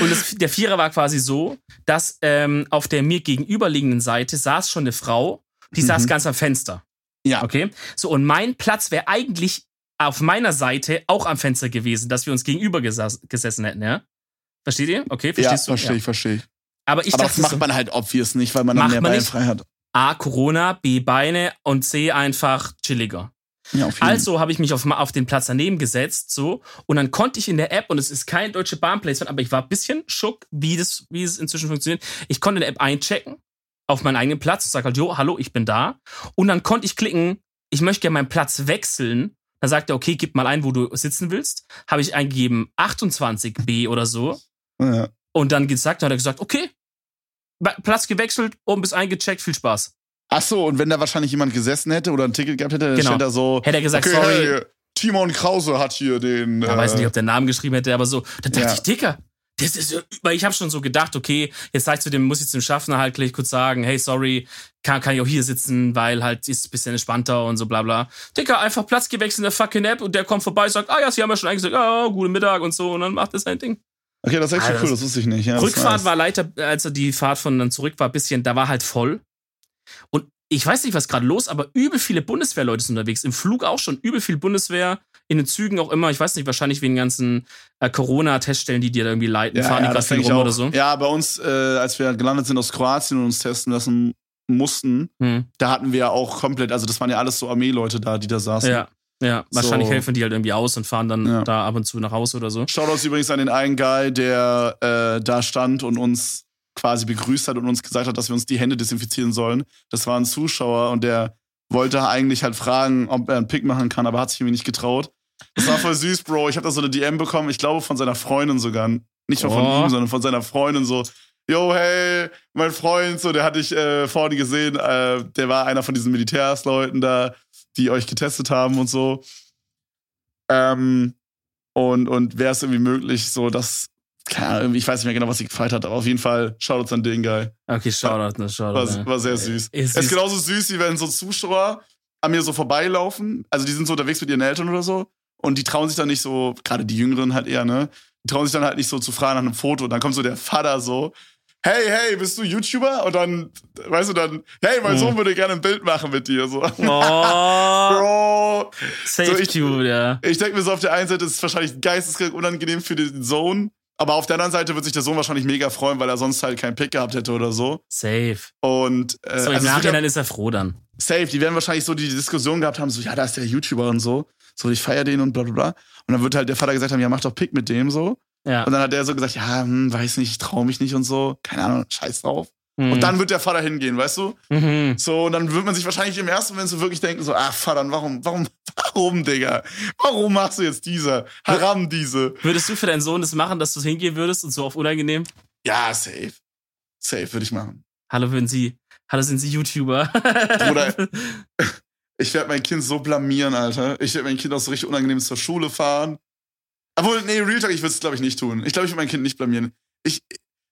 Und das, der Vierer war quasi so, dass ähm, auf der mir gegenüberliegenden Seite saß schon eine Frau, die saß Mhm. ganz am Fenster. Ja. Okay. So, und mein Platz wäre eigentlich auf meiner Seite auch am Fenster gewesen, dass wir uns gegenüber gesas- gesessen hätten, ja? Versteht ihr? Okay, Ja, verstehst du? verstehe ich, verstehe ich. Aber ich Aber das dachte macht so, man halt obvious nicht, weil man dann mehr man Bein nicht. frei hat. A, Corona, B, Beine und C, einfach chilliger. Ja, auf jeden Also habe ich mich auf, auf den Platz daneben gesetzt, so, und dann konnte ich in der App, und es ist kein deutsche Bahnplacement, aber ich war ein bisschen schock, wie das, wie es inzwischen funktioniert. Ich konnte in der App einchecken auf meinen eigenen Platz, sag halt, jo, hallo, ich bin da. Und dann konnte ich klicken, ich möchte gerne meinen Platz wechseln. Dann sagt er, okay, gib mal ein, wo du sitzen willst. Habe ich eingegeben 28b oder so. Ja. Und dann gesagt, hat er gesagt, okay, Platz gewechselt, oben bis eingecheckt, viel Spaß. Ach so, und wenn da wahrscheinlich jemand gesessen hätte oder ein Ticket gehabt hätte, dann Genau. steht da so, Hätte er gesagt, okay, sorry, hey, Timon Krause hat hier den. Ich äh, weiß nicht, ob der Namen geschrieben hätte, aber so. Da dachte Ja. ich, Dicker, Das ist, ja- weil ich habe schon so gedacht, okay, jetzt sag ich zu dem, muss ich zum Schaffner halt gleich kurz sagen, hey, sorry, kann, kann ich auch hier sitzen, weil halt ist ein bisschen entspannter und so bla bla. Digga, einfach Platz gewechselt in der fucking App und der kommt vorbei, sagt, ah ja, sie haben ja schon eingesagt, ah, guten Mittag und so und dann macht er sein Ding. Okay, das ist echt Alter, cool, das wusste ich nicht. Ja, Rückfahrt nice. war leider, als er die Fahrt von dann zurück war, bisschen, da war halt voll. Und ich weiß nicht, was gerade los, aber übel viele Bundeswehrleute sind unterwegs. Im Flug auch schon übel viel Bundeswehr, in den Zügen auch immer. Ich weiß nicht, wahrscheinlich wegen ganzen äh, Corona-Teststellen, die dir da irgendwie leiten, fahren die gerade rum auch. oder so. Ja, bei uns, äh, als wir gelandet sind aus Kroatien und uns testen lassen mussten, Hm. da hatten wir ja auch komplett, also das waren ja alles so Armeeleute da, die da saßen. Ja, ja. Wahrscheinlich So. helfen die halt irgendwie aus und fahren dann Ja. da ab und zu nach Hause oder so. Shoutouts übrigens an den einen Guy, der äh, da stand und uns quasi begrüßt hat und uns gesagt hat, dass wir uns die Hände desinfizieren sollen. Das war ein Zuschauer und der wollte eigentlich halt fragen, ob er einen Pick machen kann, aber hat sich irgendwie nicht getraut. Das war voll süß, Bro. Ich habe da so eine DM bekommen, ich glaube von seiner Freundin sogar. Nicht nur von Oh. ihm, sondern von seiner Freundin so. Yo, hey, mein Freund, so, der hatte ich äh, vorne gesehen, äh, der war einer von diesen Militärsleuten da, die euch getestet haben und so. Ähm, und, und wäre es irgendwie möglich, so dass, Ahnung, irgendwie, ich weiß nicht mehr genau, was sie gefeiert hat, aber auf jeden Fall Shoutouts an den Guy. Okay, Shoutout, ne, Shoutout. War, ja. war sehr süß. Ist Es süß. ist genauso süß, wie wenn so Zuschauer an mir so vorbeilaufen. Also die sind so unterwegs mit ihren Eltern oder so. Und die trauen sich dann nicht so, gerade die Jüngeren halt eher, ne? Die trauen sich dann halt nicht so zu fragen nach einem Foto. Und dann kommt so der Vater so, hey, hey, bist du YouTuber? Und dann, weißt du, dann, hey, mein Mhm. Sohn würde gerne ein Bild machen mit dir. So, Oh, Bro. safe So, ich- Dude, ja. Ich denke mir so, auf der einen Seite ist es wahrscheinlich geisteskrank unangenehm für den Sohn. Aber auf der anderen Seite wird sich der Sohn wahrscheinlich mega freuen, weil er sonst halt keinen Pick gehabt hätte oder so. Safe. Und äh, So, im also ja- Nachhinein ist er froh dann. safe, die werden wahrscheinlich so die Diskussion gehabt haben, so, ja, da ist der YouTuber und so, so, ich feier den und bla bla bla. Und dann wird halt der Vater gesagt haben, ja, mach doch Pick mit dem so. Ja. Und dann hat der so gesagt, ja, hm, weiß nicht, ich trau mich nicht und so, keine Ahnung, scheiß drauf. Mhm. Und dann wird der Vater hingehen, weißt du? Mhm. So, und dann wird man sich wahrscheinlich im ersten Moment so wirklich denken, so, ach, Vater, warum, warum, warum, Digga? Warum machst du jetzt diese? Haram diese? Würdest du für deinen Sohn das machen, dass du hingehen würdest und so auf unangenehm? Ja, safe. Safe würde ich machen. Hallo, würden Sie, hallo, sind Sie YouTuber? Bruder. Ich werde mein Kind so blamieren, Alter. Ich werde mein Kind auch so richtig unangenehm zur Schule fahren. Obwohl, nee, Real Talk, ich würde es, glaube ich, nicht tun. Ich glaube, ich würde mein Kind nicht blamieren. Ich,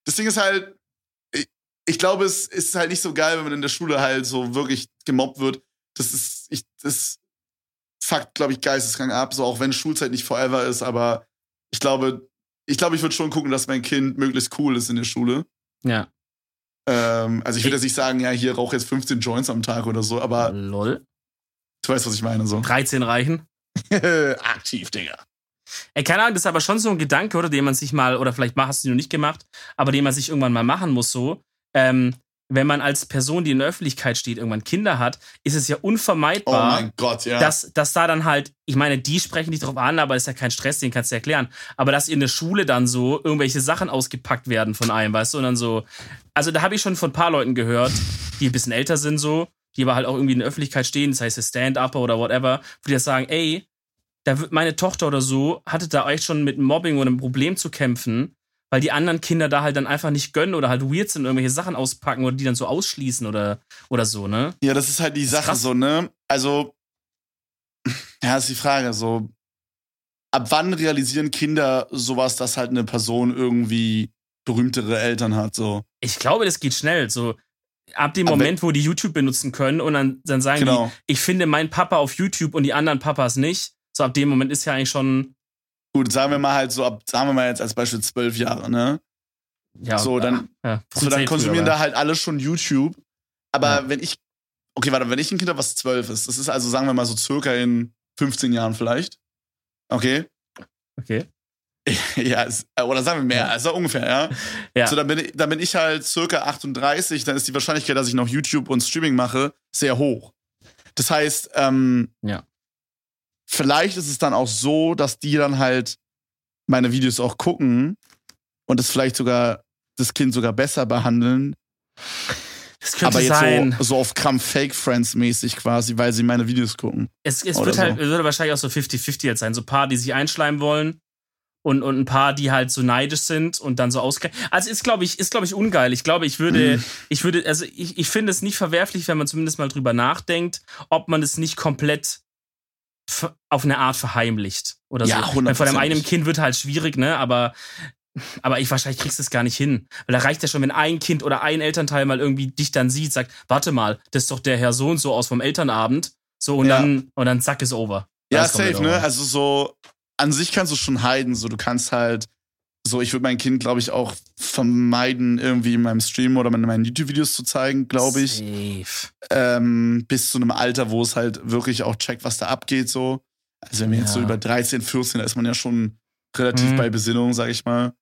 das Ding ist halt, ich, ich glaube, es ist halt nicht so geil, wenn man in der Schule halt so wirklich gemobbt wird. Das ist, ich, das fuckt, glaube ich, geisteskrank ab, so auch wenn Schulzeit nicht forever ist, aber ich glaube, ich glaube, ich würde schon gucken, dass mein Kind möglichst cool ist in der Schule. ja. Ähm, also ich würde jetzt nicht sagen, ja, hier rauch jetzt 15 Joints am Tag oder so, aber Lol. Du weißt, was ich meine, so. 13 reichen. Aktiv, Digga. Ey, keine Ahnung, das ist aber schon so ein Gedanke, oder den man sich mal, oder vielleicht hast du ihn noch nicht gemacht, aber den man sich irgendwann mal machen muss, so. Ähm, wenn man als Person, die in der Öffentlichkeit steht, irgendwann Kinder hat, ist es ja Oh unvermeidbar, mein Gott, ja. dass, dass da dann halt, ich meine, die sprechen nicht drauf an, aber ist ja kein Stress, den kannst du erklären. Aber dass in der Schule dann so irgendwelche Sachen ausgepackt werden von einem, weißt du, und dann so. Also da habe ich schon von ein paar Leuten gehört, die ein bisschen älter sind, so, die aber halt auch irgendwie in der Öffentlichkeit stehen, das heißt Stand-Upper oder whatever, wo die das sagen, ey, da wird meine Tochter oder so, hatte da echt schon mit Mobbing oder einem Problem zu kämpfen, weil die anderen Kinder da halt dann einfach nicht gönnen oder halt weird sind, irgendwelche Sachen auspacken oder die dann so ausschließen oder, oder so, ne? ja, das ist halt die Sache so, ne? Also, ja, ist die Frage, so, ab wann realisieren Kinder sowas, dass halt eine Person irgendwie berühmtere Eltern hat, so? Ich glaube, das geht schnell. So ab dem Aber- Moment, wo die YouTube benutzen können und dann, dann sagen Genau. die, ich finde meinen Papa auf YouTube und die anderen Papas nicht. So ab dem Moment ist ja eigentlich schon. Gut, sagen wir mal halt so, ab, sagen wir mal jetzt als Beispiel zwölf Jahre, ne? Ja, So, dann- ja, So, dann konsumieren früher, da halt alle schon YouTube. Aber Ja. wenn ich, okay, warte, wenn ich ein Kind habe, was zwölf ist, das ist also, sagen wir mal, so circa in 15 Jahren vielleicht. Okay. Okay. ja, ist, oder sagen wir mehr, also ungefähr, ja. Ja. So, dann bin, ich, dann bin ich halt circa 38, dann ist die Wahrscheinlichkeit, dass ich noch YouTube und Streaming mache, sehr hoch. Das heißt, ähm, Ja. vielleicht ist es dann auch so, dass die dann halt meine Videos auch gucken und es vielleicht sogar das Kind sogar besser behandeln, Das könnte aber jetzt sein. so, so auf Krampf Fake Friends mäßig quasi, weil sie meine Videos gucken. es es wird so. halt, es würde wahrscheinlich auch so 50-50 jetzt sein. So ein paar, die sich einschleimen wollen und, und ein paar, die halt so neidisch sind und dann so ausge. Also ist, glaube ich, ist, glaube ich, ungeil. Ich glaube, ich würde, Mhm. ich würde, also ich, ich finde es nicht verwerflich, wenn man zumindest mal drüber nachdenkt, ob man es nicht komplett auf eine Art verheimlicht oder Ja, so. Weil Von einem 100%. eigenen Kind wird halt schwierig, ne? Aber Aber ich wahrscheinlich kriegst du es gar nicht hin. Weil da reicht ja schon, wenn ein Kind oder ein Elternteil mal irgendwie dich dann sieht, sagt, warte mal, das ist doch der Herr so und so aus vom Elternabend. So und Ja. dann und dann zack ist over. Ja, safe, ne? Also so, an sich kannst du schon heiden. So, du kannst halt, so, ich würde mein Kind, glaube ich, auch vermeiden, irgendwie in meinem Stream oder in meinen YouTube-Videos zu zeigen, glaube ich. Safe. Ähm, bis zu einem Alter, wo es halt wirklich auch checkt, was da abgeht, so. Also wenn wir jetzt so Ja. über 13, 14, da ist man ja schon relativ Mhm. bei Besinnung, sag ich mal.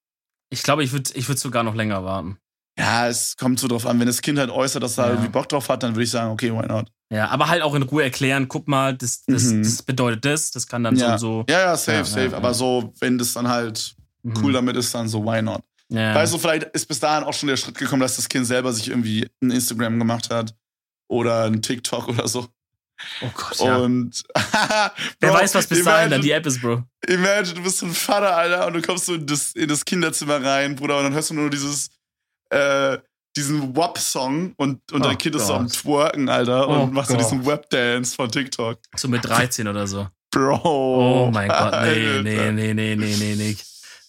Ich glaube, ich würde ich würd sogar noch länger warten. Ja, es kommt so drauf an, wenn das Kind halt äußert, dass er Ja. irgendwie Bock drauf hat, dann würde ich sagen, okay, why not? Ja, aber halt auch in Ruhe erklären, guck mal, das, das, Mhm. das bedeutet das, das kann dann Ja. so und so. Ja, ja, safe, Ja, safe. Aber so, wenn das dann halt Mhm. cool damit ist, dann so, why not? Ja. Weißt du, vielleicht ist bis dahin auch schon der Schritt gekommen, dass das Kind selber sich irgendwie ein Instagram gemacht hat oder ein TikTok oder so. oh Gott, ja. Und Wer weiß, was bis dahin dann die App ist, Bro. Imagine, du bist so ein Vater, Alter, und du kommst so in das, in das Kinderzimmer rein, Bruder, und dann hörst du nur dieses, äh, diesen WAP-Song und, und Oh dein Kind ist so am. Twerken, Alter, und Oh machst so diesen Web-Dance von TikTok. So mit 13 oder so. Bro. Oh mein Gott, nee, nee, nee, nee, nee, nee, nee.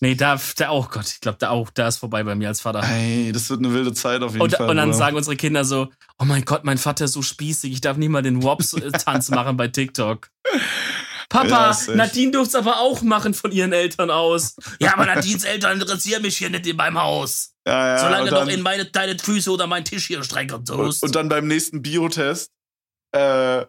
Nee, da, da oh Gott, ich glaube, da auch, da ist vorbei bei mir als Vater. Ey, das wird eine wilde Zeit auf jeden Und, Fall. und dann Bruder. sagen unsere Kinder so, oh mein Gott, mein Vater ist so spießig, ich darf nicht mal den Wops-Tanz machen bei TikTok. Papa, Ja. Nadine durft's aber auch machen von ihren Eltern aus. Ja, aber Nadines Eltern interessieren mich hier nicht in meinem Haus. Ja, ja, Solange und du dann, doch in meine, deine Füße oder meinen Tisch hier strecken und, tust. und dann beim nächsten Biotest, äh,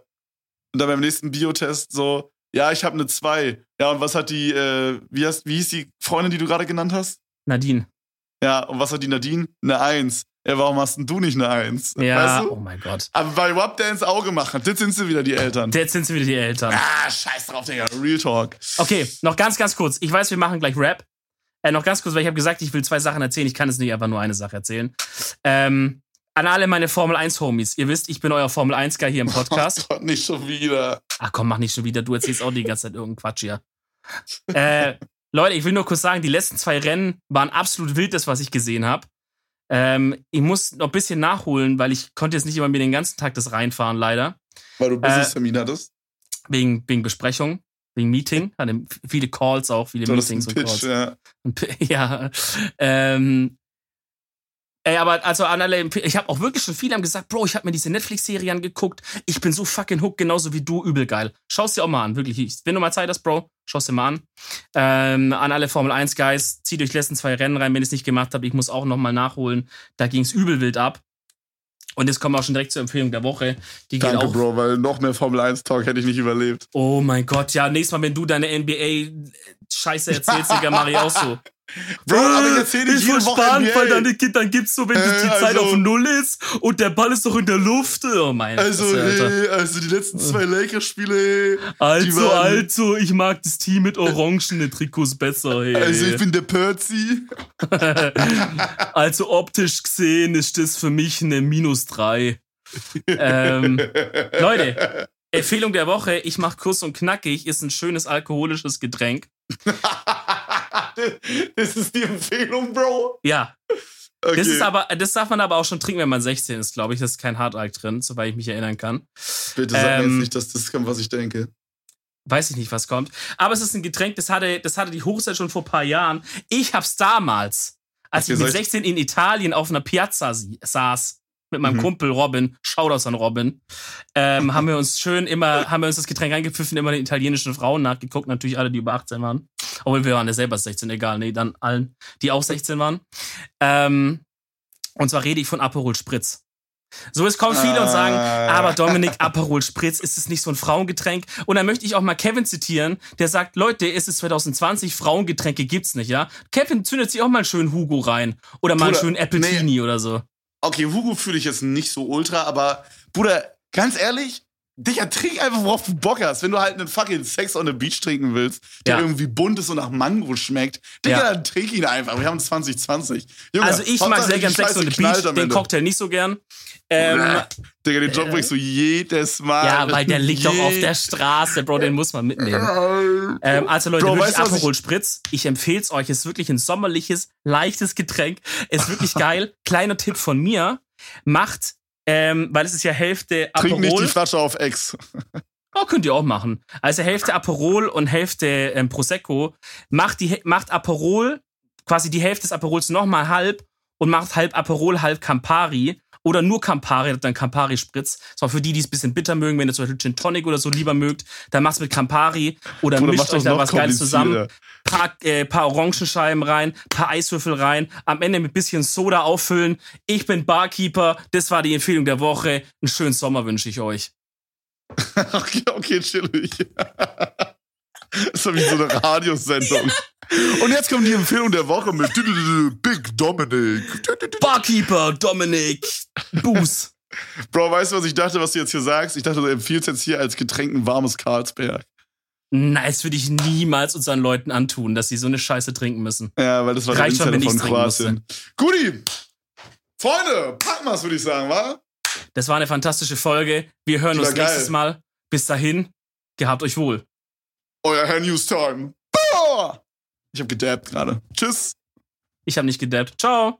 und dann beim nächsten Biotest so, ja, ich habe eine 2. Ja, und was hat die, äh, wie, hast, wie hieß die Freundin, die du gerade genannt hast? Nadine. Ja, und was hat die Nadine? Eine 1. Ja, warum hast denn du nicht eine 1? Ja, Weißt oh du? mein Gott. Aber bei Wap der ins Auge machen, das sind sie wieder die Eltern. Jetzt sind sie wieder die Eltern. Ah, scheiß drauf, Digga. Real Talk. Okay, noch ganz, ganz kurz. Ich weiß, wir machen gleich Rap. Äh, noch ganz kurz, weil ich habe gesagt, ich will zwei Sachen erzählen. Ich kann es nicht einfach nur eine Sache erzählen. Ähm, an alle meine Formel 1 Homies. Ihr wisst, ich bin euer Formel 1 Guy hier im Podcast. Oh Gott, nicht schon wieder. Ach komm, mach nicht schon wieder. Du erzählst auch die ganze Zeit irgendeinen Quatsch hier. Äh, Leute, ich will nur kurz sagen, die letzten zwei Rennen waren absolut wild, das, was ich gesehen habe. Ähm, ich muss noch ein bisschen nachholen, weil ich konnte jetzt nicht immer mir den ganzen Tag das reinfahren, leider. Weil Äh, du Business-Termin hattest. Wegen, wegen Besprechung, wegen Meeting. Hatte viele Calls auch, viele einen Meetings und Pitch, Calls. ja. Ja. Ähm, ey, aber also an alle, ich habe auch wirklich schon viele haben gesagt, Bro, ich habe mir diese Netflix-Serie angeguckt. Ich bin so fucking hooked, genauso wie du, übel geil. Schau's dir auch mal an, wirklich. Ich- Wenn du mal Zeit hast, Bro, schau's dir mal an. Ähm, an alle Formel 1 Guys, zieht euch die letzten zwei Rennen rein, wenn ihr es nicht gemacht habt. Ich muss auch noch mal nachholen. Da ging's übel wild ab. Und jetzt kommen wir auch schon direkt zur Empfehlung der Woche. Die geht Danke, auch. Bro, weil noch mehr Formel 1-Talk hätte ich nicht überlebt. Oh mein Gott, ja, nächstes Mal, wenn du deine NBA-Scheiße erzählst, Digga, mach ich auch so. Bro, aber ich erzähle ist nicht jede voll Woche spannend, NBA. weil dann, dann gibt's so, wenn Äh, die Zeit also- auf Null ist und der Ball ist doch in der Luft. Oh mein Also, ey, also die letzten zwei Lakers-Spiele, ey. die Also, also, ich mag das Team mit orangenen Trikots besser. Hey. Also ich bin der Percy. also optisch gesehen ist das für mich eine Minus drei. ähm, Leute, Empfehlung der Woche, ich mach kurz und knackig, ist ein schönes alkoholisches Getränk. das ist die Empfehlung, Bro. Ja, Okay. das ist aber, das darf man aber auch schon trinken, wenn man 16 ist, glaube ich. Das ist kein Hardalk drin, soweit ich mich erinnern kann. Bitte sag mir ähm, jetzt nicht, dass das kommt, was ich denke. weiß ich nicht, was kommt. Aber es ist ein Getränk, das hatte, das hatte die Hochzeit schon vor ein paar Jahren. Ich hab's damals, als Okay, ich mit soll ich- 16 in Italien auf einer Piazza saß, mit meinem Mhm. Kumpel Robin, Shoutouts an Robin, ähm, haben wir uns schön immer, haben wir uns das Getränk reingepfiffen, immer den italienischen Frauen nachgeguckt, natürlich alle, die über 18 waren. Obwohl wir waren ja selber 16, egal, nee, dann allen, die auch 16 waren. Ähm, und zwar rede ich von Aperol Spritz. So, es kommen viele und sagen, Ah. aber Dominik Aperol Spritz, ist es nicht so ein Frauengetränk? Und dann möchte ich auch mal Kevin zitieren, der sagt, Leute, es ist 2020, Frauengetränke gibt's nicht, ja? Kevin zündet sich auch mal einen schönen Hugo rein. Oder mal einen schönen Appletini oder so. Okay, Hugo fühle ich jetzt nicht so ultra, aber Bruder, ganz ehrlich, Digga, trink einfach, worauf du Bock hast. Wenn du halt einen fucking Sex on the Beach trinken willst, der Ja. irgendwie bunt ist und nach Mango schmeckt, Digga, Ja. dann trink ihn einfach. Wir haben 2020. Junge, Also ich mag sehr gern Sex on the Beach, den. Cocktail nicht so gern. Ähm, Digga, den Job äh, bringst du jedes Mal. ja, weil der liegt doch auf der Straße, Bro, den muss man mitnehmen. Ähm, also Leute, Bro, wirklich Aperol Spritz. Ich empfehle es euch. Es ist wirklich ein sommerliches, leichtes Getränk. Ist wirklich geil. Kleiner Tipp von mir. Macht, ähm, weil es ist ja Hälfte Trink nicht die Aperol. Flasche auf Ex. Oh, könnt ihr auch machen. Also Hälfte Aperol und Hälfte ähm, Prosecco. Macht, die, macht Aperol quasi die Hälfte des Aperols nochmal halb und macht halb Aperol, halb Campari. Oder nur Campari, dann Campari-Spritz. Das war für die, die es ein bisschen bitter mögen, wenn ihr zum Beispiel Gin Tonic oder so lieber mögt, dann macht's mit Campari oder Bruder, mischt euch da was Geiles zusammen. Paar, äh, paar Orangenscheiben rein, paar Eiswürfel rein, am Ende mit bisschen Soda auffüllen. Ich bin Barkeeper, das war die Empfehlung der Woche. Einen schönen Sommer wünsche ich euch. okay, okay, chillig. Das ist wie so eine Radiosendung. Und jetzt kommt die Empfehlung der Woche mit Big Dominic. Barkeeper, Dominik, Buß. Bro, weißt du, was ich dachte, was du jetzt hier sagst? Ich dachte, du empfiehlst jetzt hier als Getränk ein warmes Carlsberg. Nice würde ich niemals unseren Leuten antun, dass sie so eine Scheiße trinken müssen. Ja, weil das war Reicht der Insider von Kroatien. Guti! Freunde, packen wir's, würde ich sagen, wa? Das war eine fantastische Folge. Wir hören uns nächstes geil. Mal. Bis dahin, gehabt euch wohl. Euer Herr News Time. Boah! Ich hab gedabbt gerade. Tschüss. Ich habe nicht gedappt. Ciao.